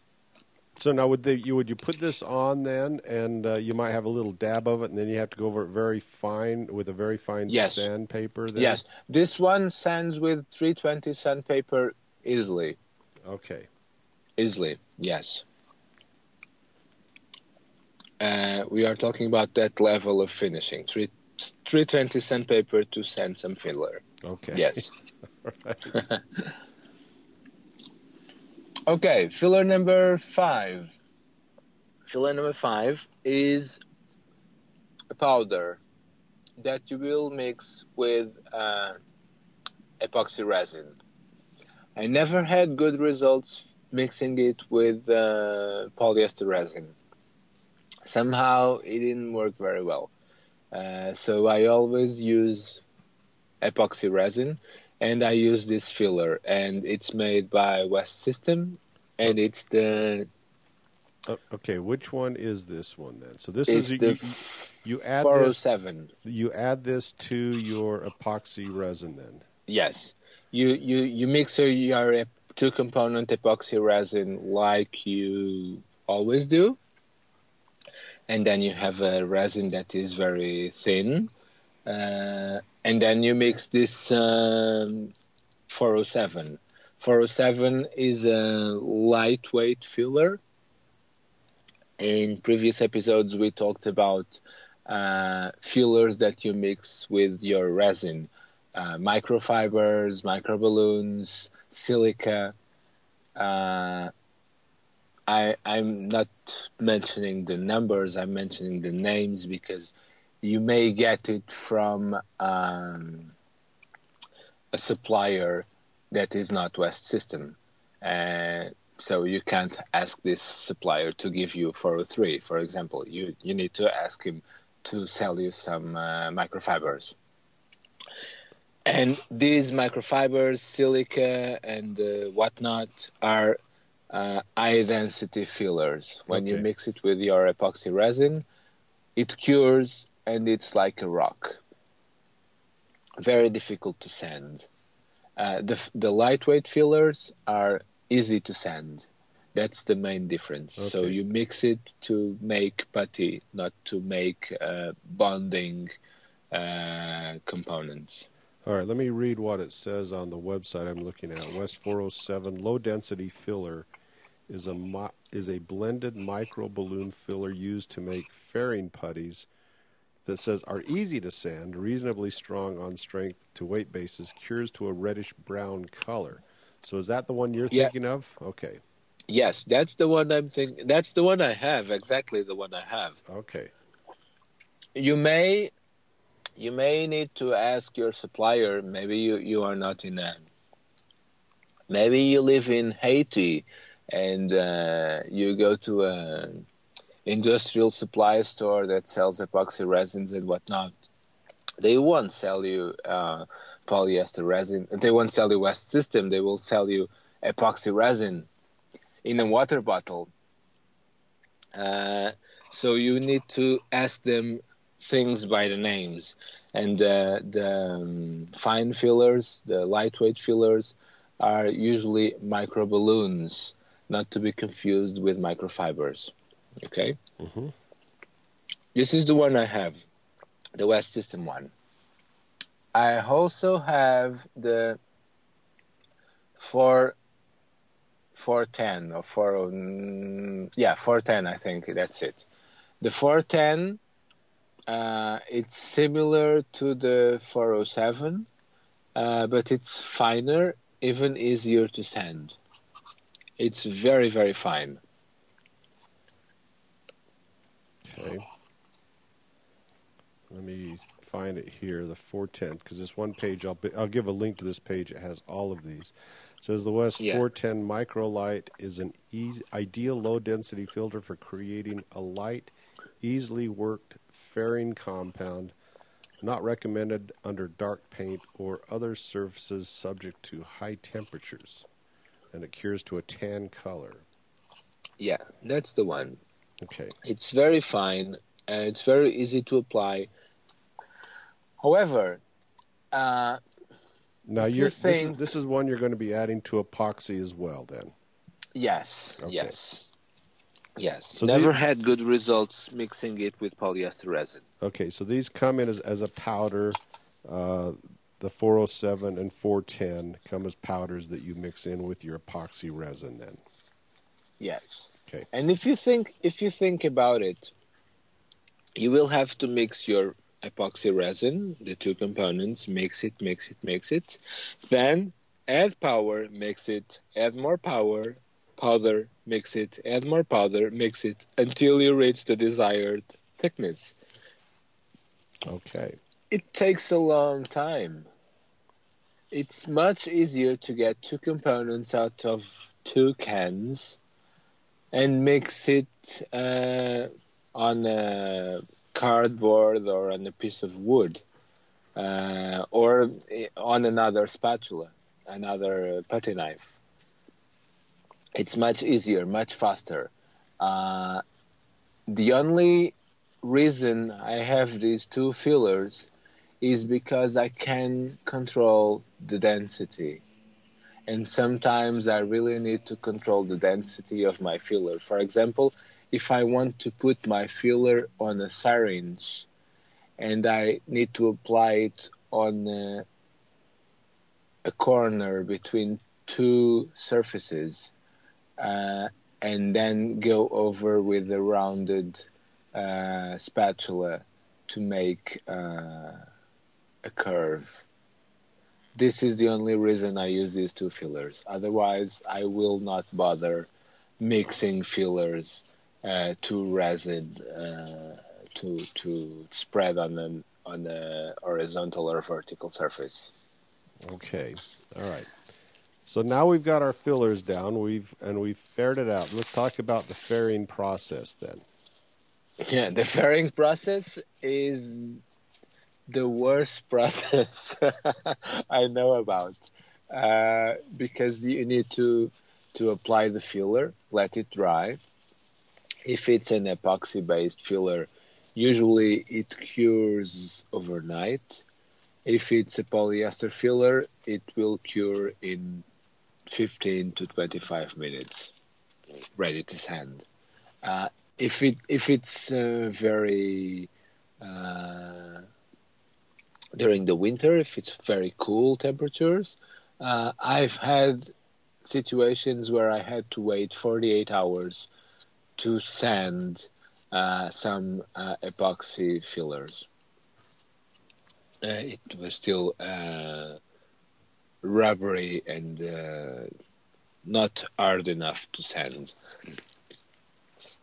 So now, would they you would you put this on then, and uh, you might have a little dab of it, and then you have to go over it very fine with a very fine Yes. sandpaper. Then? Yes, this one sands with 320 sandpaper easily. Okay. Easily, yes. Uh, we are talking about that level of finishing. Three, 320 sandpaper to sand some filler. Okay. Yes. Okay, filler number five. Filler number five is a powder that you will mix with uh, epoxy resin. I never had good results mixing it with uh, polyester resin. Somehow it didn't work very well. Uh, so I always use epoxy resin and I use this filler, and it's made by West System, and it's the Uh, okay. Which one is this one then? So this is the you, you add this 407. you add this to your epoxy resin then. Yes, you you you mix your two component epoxy resin like you always do, and then you have a resin that is very thin, uh, and then you mix this um, 407. 407 is a lightweight filler. In previous episodes, we talked about uh, fillers that you mix with your resin uh, microfibers, microballoons, silica. Uh, I, I'm not mentioning the numbers, I'm mentioning the names because you may get it from um, a supplier that is not West System. Uh, so you can't ask this supplier to give you 403, for example. You, you need to ask him to sell you some uh, microfibers. And these microfibers, silica, and uh, whatnot are uh, high density fillers. When you mix it with your epoxy resin, it cures and it's like a rock. Very difficult to sand. Uh, the, the lightweight fillers are easy to sand. That's the main difference. So you mix it to make putty, not to make uh, bonding uh, components. All right, let me read what it says on the website I'm looking at. West 407 low density filler is a mi- is a blended micro balloon filler used to make fairing putties that says are easy to sand, reasonably strong on strength to weight basis, cures to a reddish brown color. So is that the one you're Yeah. thinking of? Okay. Yes, that's the one I'm thinking. That's the one I have. Exactly the one I have. Okay. You may, you may need to ask your supplier. Maybe you you are not in a. Maybe you live in Haiti, and uh, you go to a industrial supply store that sells epoxy resins and whatnot. They won't sell you uh, polyester resin. They won't sell you West System. They will sell you epoxy resin in a water bottle. Uh, so you need to ask them things by the names. And uh, the um, fine fillers, the lightweight fillers, are usually micro balloons, not to be confused with microfibers. Okay? Mhm. This is the one I have, the West System one. I also have the 4 410 or 4 mm, yeah 410 I think that's it. The 410 uh, it's similar to the 407 uh, but it's finer even easier to sand. It's very very fine. Okay. Let me find it here, the 410, because this one page, I'll, be, I'll give a link to this page. It has all of these. It says the West Yeah. 410 Microlight is an easy, ideal low density filter for creating a light, easily worked fairing compound, not recommended under dark paint or other surfaces subject to high temperatures, and it cures to a tan color. Yeah, that's the one. Okay. It's very fine and it's very easy to apply. However, uh, Now you're you this, is, this is one you're going to be adding to epoxy as well. Then yes, Okay. yes, yes. So Never these- had good results mixing it with polyester resin. okay, so these come in as, as a powder. Uh, the 407 and 410 come as powders that you mix in with your epoxy resin. Then Yes. okay, And if you think if you think about it, you will have to mix your epoxy resin, the two components, mix it, mix it, mix it. Then add power, mix it, add more power, powder, mix it, add more powder, mix it until you reach the desired thickness. okay, It takes a long time. It's much easier to get two components out of two cans and mix it uh, on a cardboard or on a piece of wood uh, or on another spatula, another putty knife. It's much easier, much faster. Uh, the only reason I have these two fillers is because I can control the density. And sometimes I really need to control the density of my filler. For example, if I want to put my filler on a syringe and I need to apply it on a, a corner between two surfaces uh, and then go over with a rounded uh, spatula to make uh, a curve. This is the only reason I use these two fillers. Otherwise, I will not bother mixing fillers uh, to resin uh, to to spread on an on a horizontal or vertical surface. okay, all right. So now we've got our fillers down. We've and we've faired it out. Let's talk about the fairing process then. Yeah, the fairing process is the worst process I know about uh, because you need to to apply the filler, let it dry. If it's an epoxy-based filler, usually it cures overnight. If it's a polyester filler, it will cure in 15 to 25 minutes, ready to sand. Uh, if it if it's uh, very uh, during the winter, if it's very cool temperatures, uh, I've had situations where I had to wait 48 hours to sand uh, some uh, epoxy fillers. Uh, it was still uh, rubbery and uh, not hard enough to sand.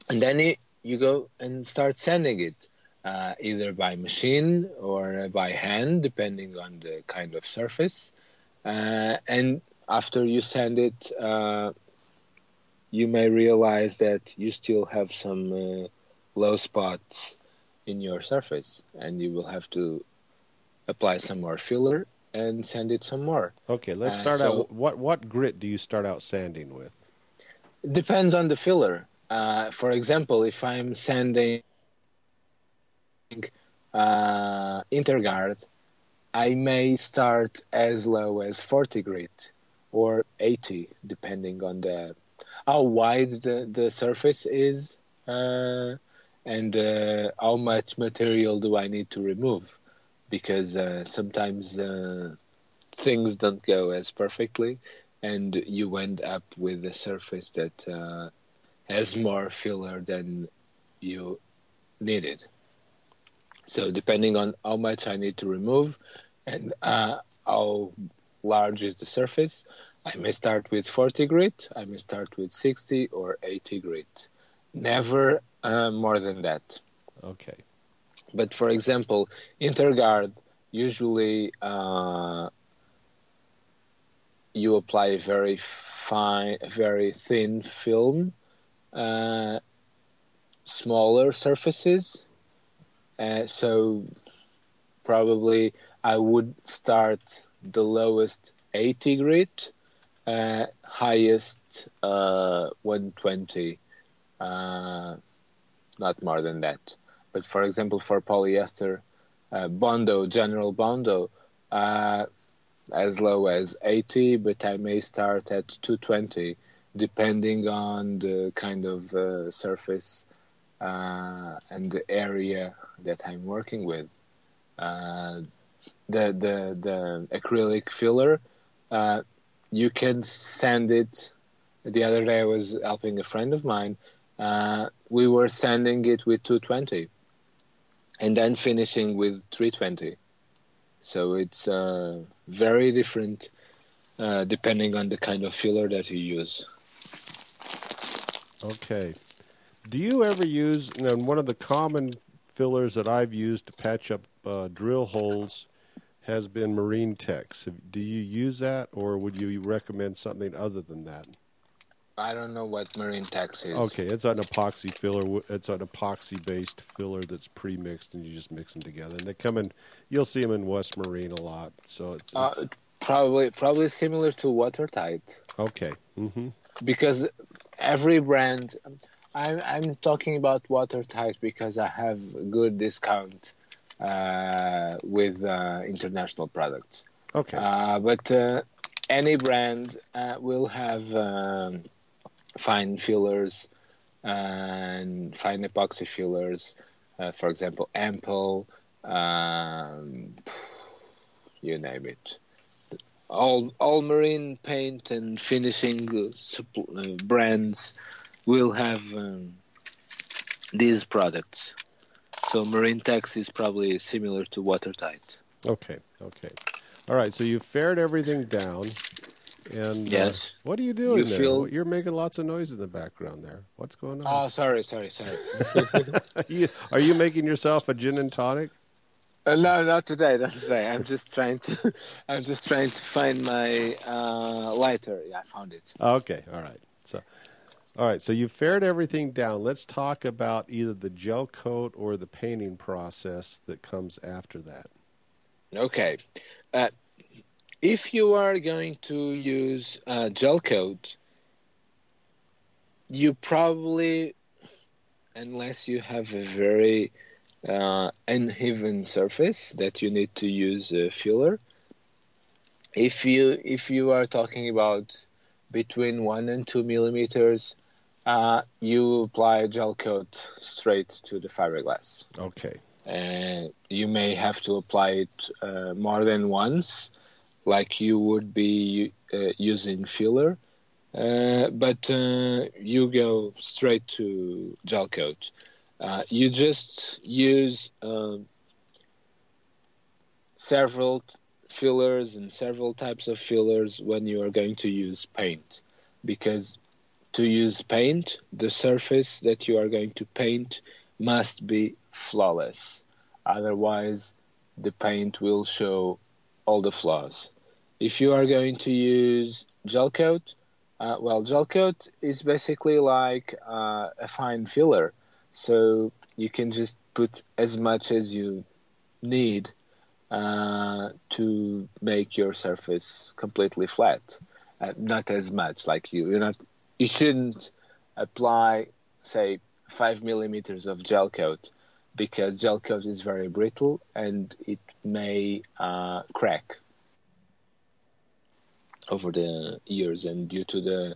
And then it, you go and start sanding it, uh, either by machine or by hand, depending on the kind of surface. Uh, and after you sand it, uh, you may realize that you still have some uh, low spots in your surface, and you will have to apply some more filler and sand it some more. Okay, let's Uh, start so- out. What what grit do you start out sanding with? Depends on the filler. Uh, for example, if I'm sanding uh, Interguard, I may start as low as 40 grit or 80, depending on the how wide the, the surface is uh, and uh, how much material do I need to remove. Because uh, sometimes uh, things don't go as perfectly, and you end up with a surface that uh, has more filler than you needed. So depending on how much I need to remove and uh, how large is the surface, I may start with 40 grit, I may start with 60 or 80 grit. Never uh, more than that. Okay, But for example, Interguard usually uh, you apply a very fine, very thin film, uh, smaller surfaces. Uh, so probably I would start the lowest 80 grit, uh, highest uh, 120, uh, not more than that. But for example, for polyester, uh, Bondo, General Bondo, as low as 80, but I may start at 220, depending on the kind of surface uh, and the area that I'm working with. Uh, the the the acrylic filler, uh, you can sand it. The other day I was helping a friend of mine. Uh, we were sanding it with 220, and then finishing with 320. So it's uh, very different uh, depending on the kind of filler that you use. Okay. Do you ever use one of the common fillers that I've used to patch up uh, drill holes has been Marine Tex. Do you use that, or would you recommend something other than that? I don't know what Marine Tex is. Okay, it's an epoxy filler. It's an epoxy-based filler that's pre-mixed, and you just mix them together. And they come in. You'll see them in West Marine a lot. So it's, Uh, it's probably probably similar to Watertite okay. Mm-hmm. because every brand. I'm I'm talking about Watertite because I have a good discount uh, with uh, international products. Okay. Uh, but uh, any brand uh, will have um, fine fillers and fine epoxy fillers. Uh, for example, Hempel, um, you name it. All all marine paint and finishing brands will have um, these products. So Marine Tex is probably similar to Watertite. Okay. Okay. All right. So you've faired everything down, and uh, Yes. what are you doing You there? feel- You're making lots of noise in the background there. What's going on? Oh, sorry, sorry, sorry. are, you, are you making yourself a gin and tonic? Uh, no, not today. Not today. I'm just trying to. I'm just trying to find my uh, lighter. Yeah, I found it. Okay, all right. So, all right. So you've faired everything down. Let's talk about either the gel coat or the painting process that comes after that. Okay. Uh, if you are going to use gel coat, you probably, unless you have a very uh, uneven surface that you need to use a filler. If you if you are talking about between one and two millimeters, uh, you apply gel coat straight to the fiberglass Okay. and you may have to apply it uh, more than once, like you would be uh, using filler. Uh, but uh, you go straight to gel coat. Uh, you just use um, several fillers and several types of fillers when you are going to use paint, because to use paint, the surface that you are going to paint must be flawless. Otherwise, the paint will show all the flaws. If you are going to use gel coat, uh, well, gel coat is basically like uh, a fine filler. So you can just put as much as you need uh, to make your surface completely flat. Uh, not as much, like you. You're not. You shouldn't apply, say, five millimeters of gel coat because gel coat is very brittle and it may uh, crack over the years and due to the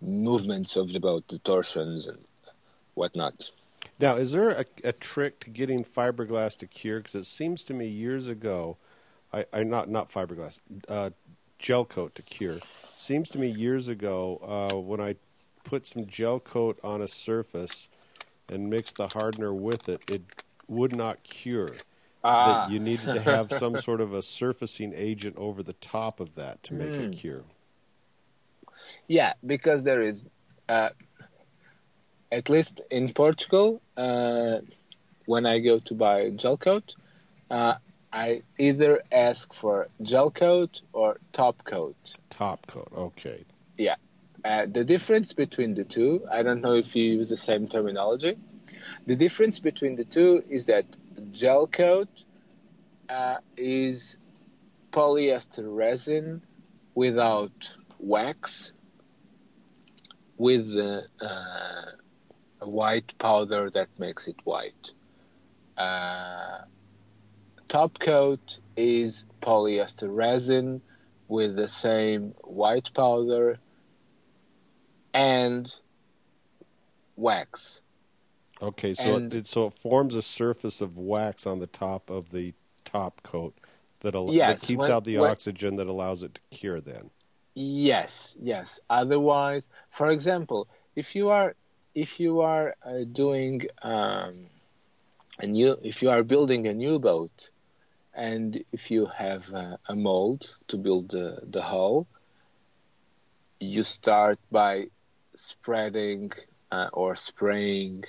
movements of the boat, the torsions and whatnot. Now, is there a, a trick to getting fiberglass to cure? Because it seems to me years ago, I, I not not fiberglass, uh, gel coat to cure. Seems to me years ago uh, when I put some gel coat on a surface and mixed the hardener with it, it would not cure. Ah. That you needed to have some sort of a surfacing agent over the top of that to make Hmm. it cure. Yeah, because there is, uh, at least in Portugal, uh, when I go to buy gel coat, uh, I either ask for gel coat or top coat. Top coat, okay. Yeah. Uh, the difference between the two, I don't know if you use the same terminology, The difference between the two is that gel coat uh, is polyester resin without wax with uh, a white powder that makes it white. Uh, top coat is polyester resin with the same white powder and wax. Okay, so And- it, so it forms a surface of wax on the top of the top coat that, al- Yes, that keeps when- out the when- oxygen that allows it to cure. Then. Yes, yes. Otherwise, for example, if you are if you are uh, doing um, a new if you are building a new boat, and if you have uh, a mold to build the the hull, you start by spreading uh, or spraying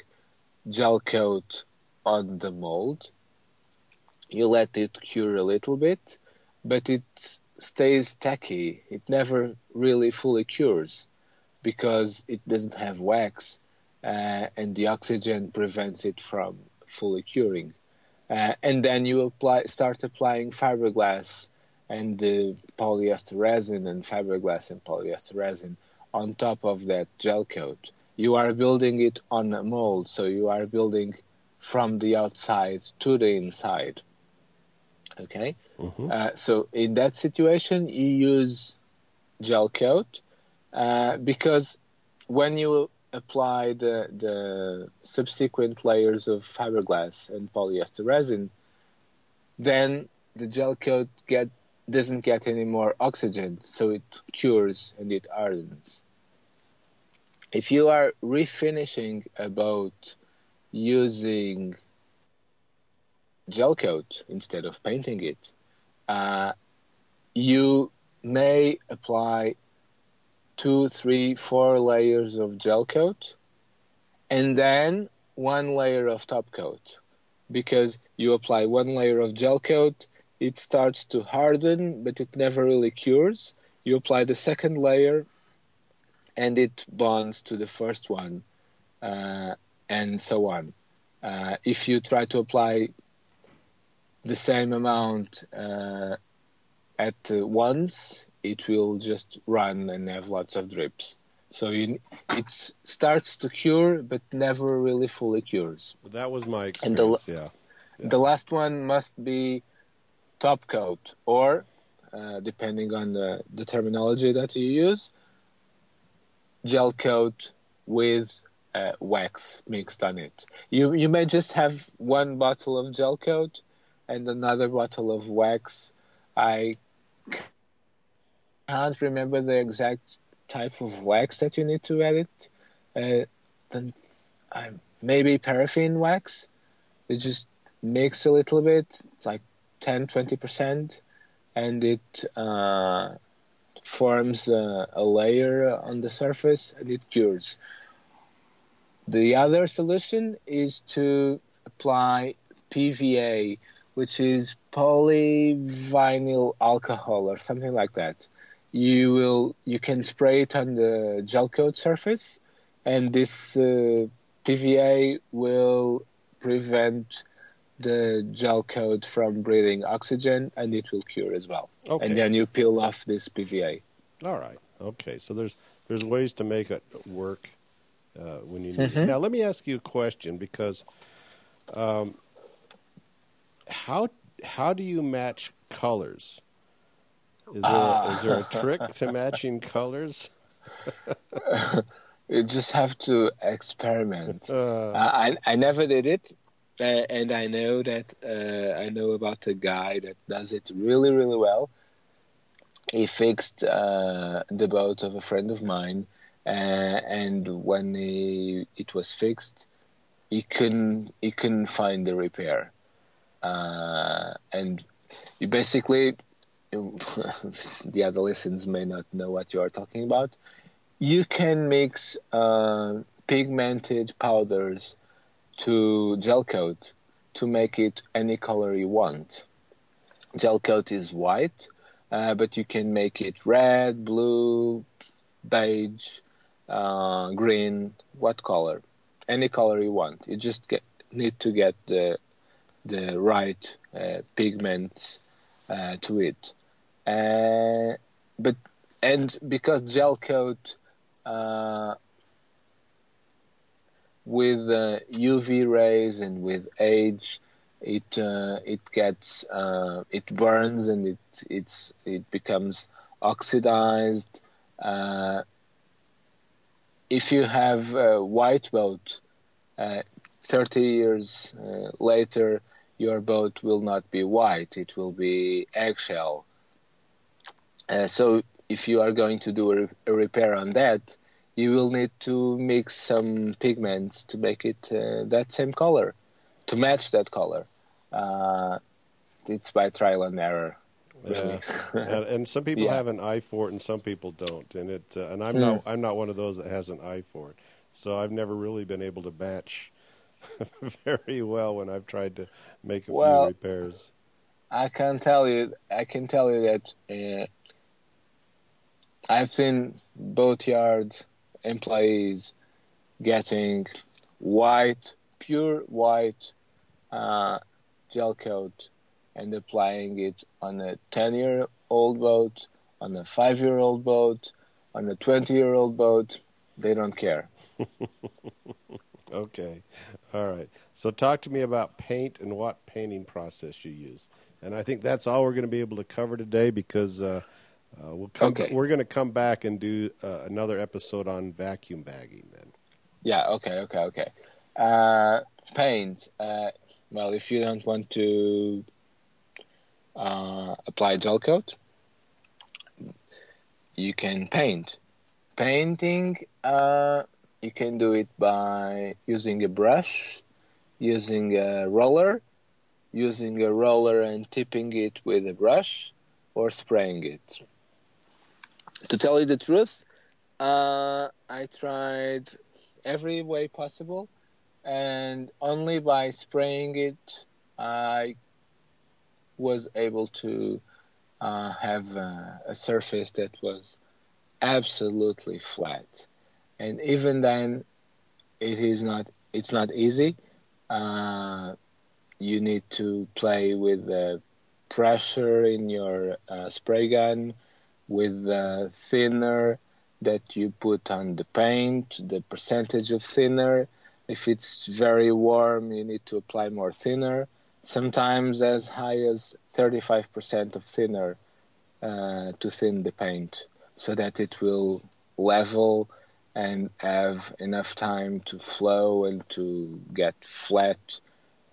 gel coat on the mold. You let it cure a little bit, but it stays tacky. It never really fully cures because it doesn't have wax, uh, and the oxygen prevents it from fully curing. Uh, and then you apply, start applying fiberglass and uh, polyester resin and fiberglass and polyester resin on top of that gel coat. You are building it on a mold, so you are building from the outside to the inside. Okay? Mhm. Uh, so in that situation, you use gel coat uh, because when you apply the, the subsequent layers of fiberglass and polyester resin, then the gel coat get doesn't get any more oxygen, so it cures and it hardens. If you are refinishing a boat using gel coat instead of painting it, uh, you may apply two, three, four layers of gel coat and then one layer of top coat. Because you apply one layer of gel coat, it starts to harden, but it never really cures. You apply the second layer and it bonds to the first one, uh, and so on. Uh, if you try to apply the same amount uh, at uh, once, it will just run and have lots of drips. So you, it starts to cure, but never really fully cures. That was my And the experience. yeah. Yeah. The last one must be top coat, or uh, depending on the, the terminology that you use, gel coat with uh, wax mixed on it. You you may just have one bottle of gel coat and another bottle of wax. I can't remember the exact type of wax that you need to add it. Uh, then maybe paraffin wax. It just mix a little bit, like 10 20%, and it uh, forms a, a layer on the surface and it cures. The other solution is to apply PVA, which is polyvinyl alcohol or something like that. You will you can spray it on the gel coat surface, and this uh, PVA will prevent the gel coat from breathing oxygen, and it will cure as well. Okay. And then you peel off this PVA. All right. Okay. So there's there's ways to make it work uh, when you need Mm-hmm. it. Now let me ask you a question because um, how how do you match colors? Is there Ah. is there a trick to matching colors? You just have to experiment. Uh, I I never did it, and I know that uh, I know about a guy that does it really really well. He fixed uh, the boat of a friend of mine, uh, and when he, it was fixed, he couldn't he couldn't find the repair, uh, and you basically the adolescents may not know what you are talking about. You can mix uh, pigmented powders to gel coat to make it any color you want. Gel coat is white, uh, but you can make it red, blue, beige, uh, green, what color. any color you want. You just get, need to get the the right uh, pigments uh, to it. Uh, but and because gel coat uh, with uh, UV rays and with age, it uh, it gets uh, it burns and it it's it becomes oxidized. Uh, if you have a white boat, 30 years later, your boat will not be white; it will be eggshell. Uh, so if you are going to do a, a, repair on that, you will need to mix some pigments to make it uh, that same color, to match that color. Uh, it's by trial and error. Really. Yeah. and, and, some people yeah. have an eye for it, and some people don't. And it, uh, and I'm mm. not, I'm not one of those that has an eye for it. So I've never really been able to match very well when I've tried to make a well, few repairs. I can tell you, I can tell you that uh, I've seen boat yard employees getting white, pure white uh, gel coat and applying it on a 10 year old boat, on a 5 year old boat, on a 20 year old boat. They don't care. okay. All right. So talk to me about paint and what painting process you use. And I think that's all we're going to be able to cover today because uh, uh, we'll come. Okay. We're going to come back and do uh, another episode on vacuum bagging then. Yeah. Okay. Okay. Okay. Uh, paint. Uh, well, if you don't want to uh, apply gel coat, you can paint. Painting you can do it by using a brush, using a roller, using a roller and tipping it with a brush, or spraying it. To tell you the truth, uh, I tried every way possible, and only by spraying it, I was able to uh, have uh, a surface that was absolutely flat and even then, it is not. It's not easy. Uh, you need to play with the pressure in your uh, spray gun, with the thinner that you put on the paint, the percentage of thinner. If it's very warm, you need to apply more thinner. Sometimes as high as 35% of thinner uh, to thin the paint so that it will level and have enough time to flow and to get flat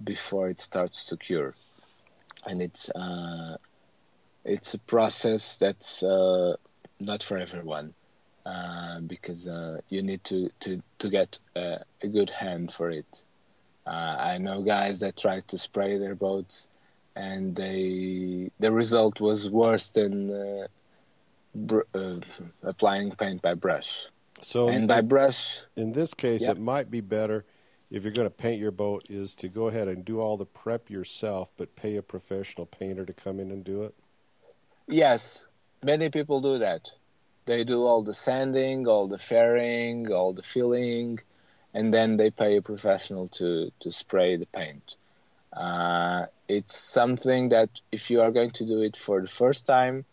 before it starts to cure. And it's uh, it's a process that's uh, not for everyone uh, because uh, you need to to to get a, a good hand for it. Uh, I know guys that tried to spray their boats, and they the result was worse than uh, br- applying paint by brush. So and by brush. In this case, yep. it might be better if you're going to paint your boat is to go ahead and do all the prep yourself, but pay a professional painter to come in and do it. Yes, many people do that. They do all the sanding, all the fairing, all the filling, and then they pay a professional to to spray the paint. Uh, it's something that if you are going to do it for the first time,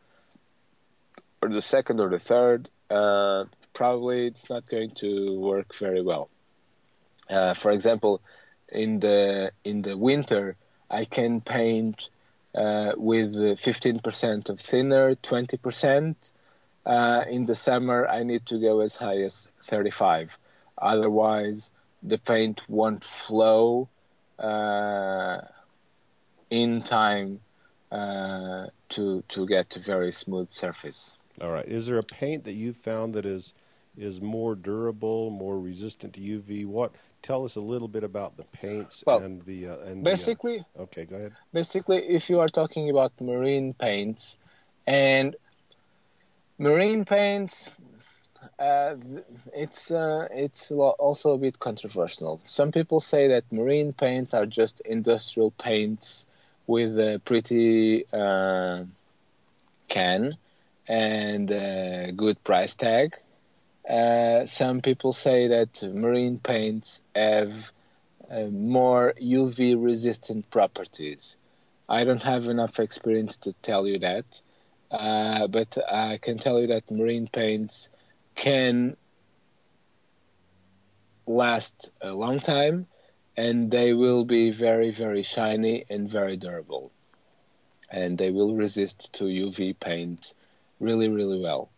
or the second or the third, uh, probably it's not going to work very well. Uh, for example, in the in the winter, I can paint uh, with 15% of thinner, 20%. Uh, in the summer, I need to go as high as 35. Otherwise, the paint won't flow uh, in time uh, to to get a very smooth surface. All right. Is there a paint that you found that is is more durable, more resistant to UV? What? Tell us a little bit about the paints well, and the uh, and basically. The, uh, okay, go ahead. Basically, if you are talking about marine paints, and marine paints, uh, it's uh, it's also a bit controversial. Some people say that marine paints are just industrial paints with a pretty uh, can and a good price tag, uh, some people say that marine paints have uh, more UV resistant properties. I don't have enough experience to tell you that, uh, but I can tell you that marine paints can last a long time and they will be very, very shiny and very durable. And they will resist to UV paint really, really well,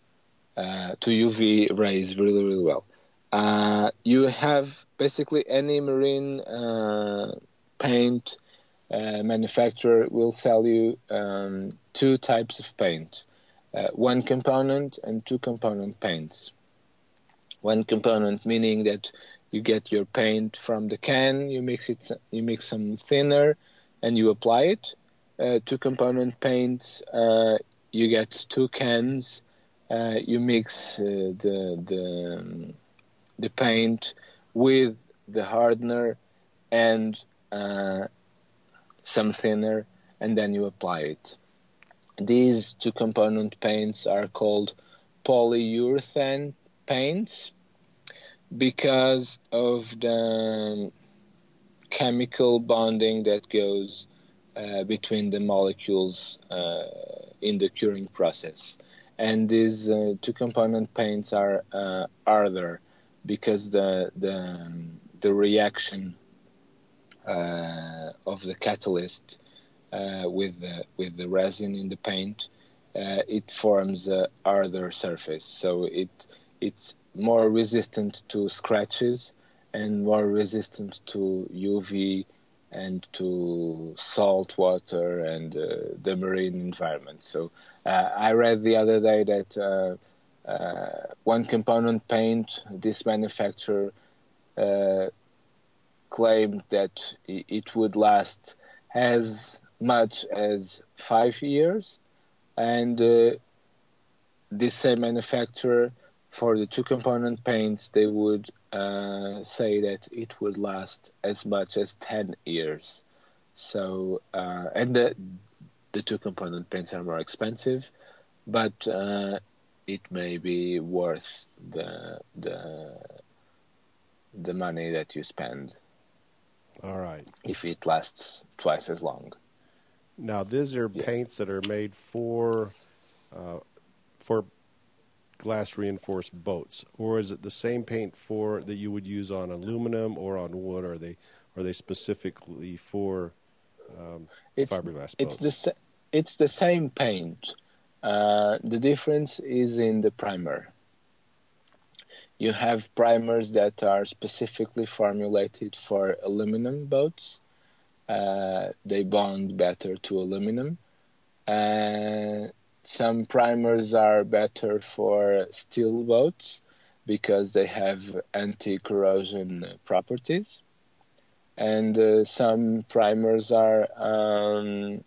uh, to UV rays really, really well. Uh, you have basically any marine uh, paint uh, manufacturer will sell you um, two types of paint uh, one component and two component paints. One component meaning that you get your paint from the can, you mix it, you mix some thinner, and you apply it. Uh, two component paints, you get two cans, uh, you mix uh, the the um, the paint with the hardener and uh, some thinner, and then you apply it. These two component paints are called polyurethane paints because of the chemical bonding that goes uh, between the molecules uh, in the curing process. And these uh, two component paints are uh, harder because the the the reaction uh, of the catalyst uh, with the with the resin in the paint it forms a harder surface. So it it's more resistant to scratches and more resistant to UV and to salt water and uh, the marine environment. So uh, I read the other day that uh, uh one component paint, this manufacturer uh, claimed that it would last as much as five years, and uh, this same manufacturer for the two component paints, they would uh, say that it would last as much as 10 years. So, uh, and the, the two component paints are more expensive, but uh, it may be worth the, the, the money that you spend. All right. If it lasts twice as long. Now, these are yeah. paints that are made for uh, for glass reinforced boats, or is it the same paint for that you would use on aluminum or on wood? Are they are they specifically for um, it's, fiberglass boats? It's the it's the same paint. Uh, the difference is in the primer. You have primers that are specifically formulated for aluminum boats. Uh, they bond better to aluminum. Uh, some primers are better for steel boats because they have anti-corrosion properties, and uh, some primers are um,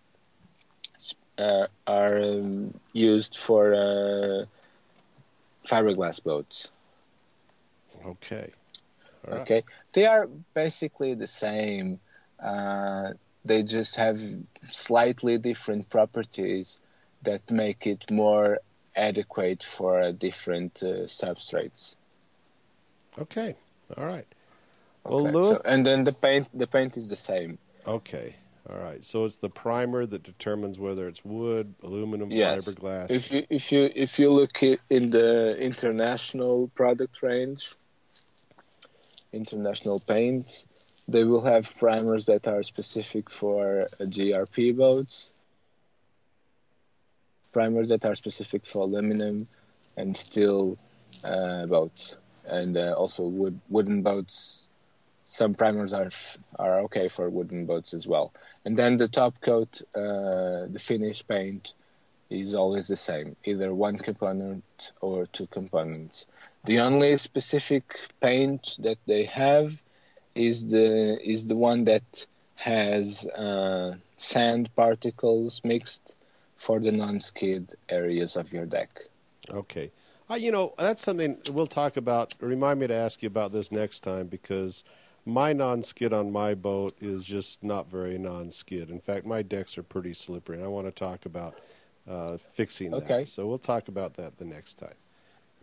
uh, are um, used for uh, fiberglass boats. Okay. Right. Okay. They are basically the same. Uh, they just have slightly different properties that make it more adequate for different uh, substrates. Okay, all right. Well, okay. Lewis, so, and then the paint the paint is the same. Okay, all right. So it's the primer that determines whether it's wood, aluminum, yes. fiberglass. If you if you if you look in the international product range, international paints, they will have primers that are specific for GRP boats primers that are specific for aluminum and steel uh, boats, and uh, also wood wooden boats. Some primers are are okay for wooden boats as well. And then the top coat, uh, the finish paint, is always the same, either one component or two components. The only specific paint that they have is the is the one that has uh, sand particles mixed for the non-skid areas of your deck. Okay. Uh, you know, that's something we'll talk about. Remind me to ask you about this next time because my non-skid on my boat is just not very non-skid. In fact, my decks are pretty slippery, and I want to talk about uh, fixing okay. that. So we'll talk about that the next time.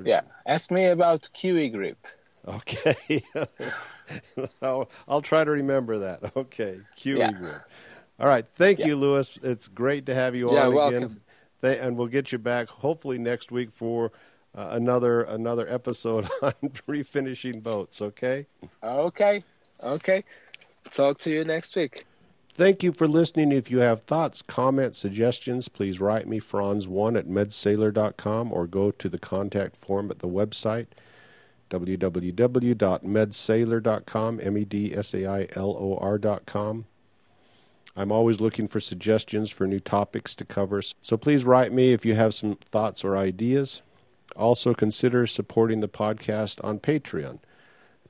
Yeah. Ask me about Kiwi grip. Okay. I'll, I'll try to remember that. Okay. Kiwi Yeah. grip. All right. Thank Yeah. you, Lewis. It's great to have you Yeah, on welcome. again. And we'll get you back hopefully next week for uh, another another episode on refinishing boats. Okay. Okay. Okay. Talk to you next week. Thank you for listening. If you have thoughts, comments, suggestions, please write me, Franz1 at medsailor.com, or go to the contact form at the website, www.medsailor.com, M E D S A I L O R.com. I'm always looking for suggestions for new topics to cover, so please write me if you have some thoughts or ideas. Also, consider supporting the podcast on Patreon,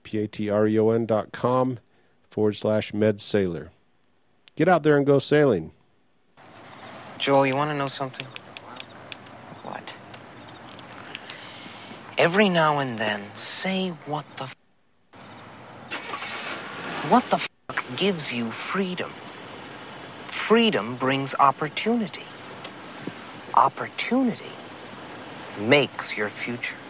p-a-t-r-e-o-n dot com forward slash medsailor. Get out there and go sailing. Joel, you want to know something? What? Every now and then, say what the f- What the fuck gives you freedom? Freedom brings opportunity. Opportunity makes your future.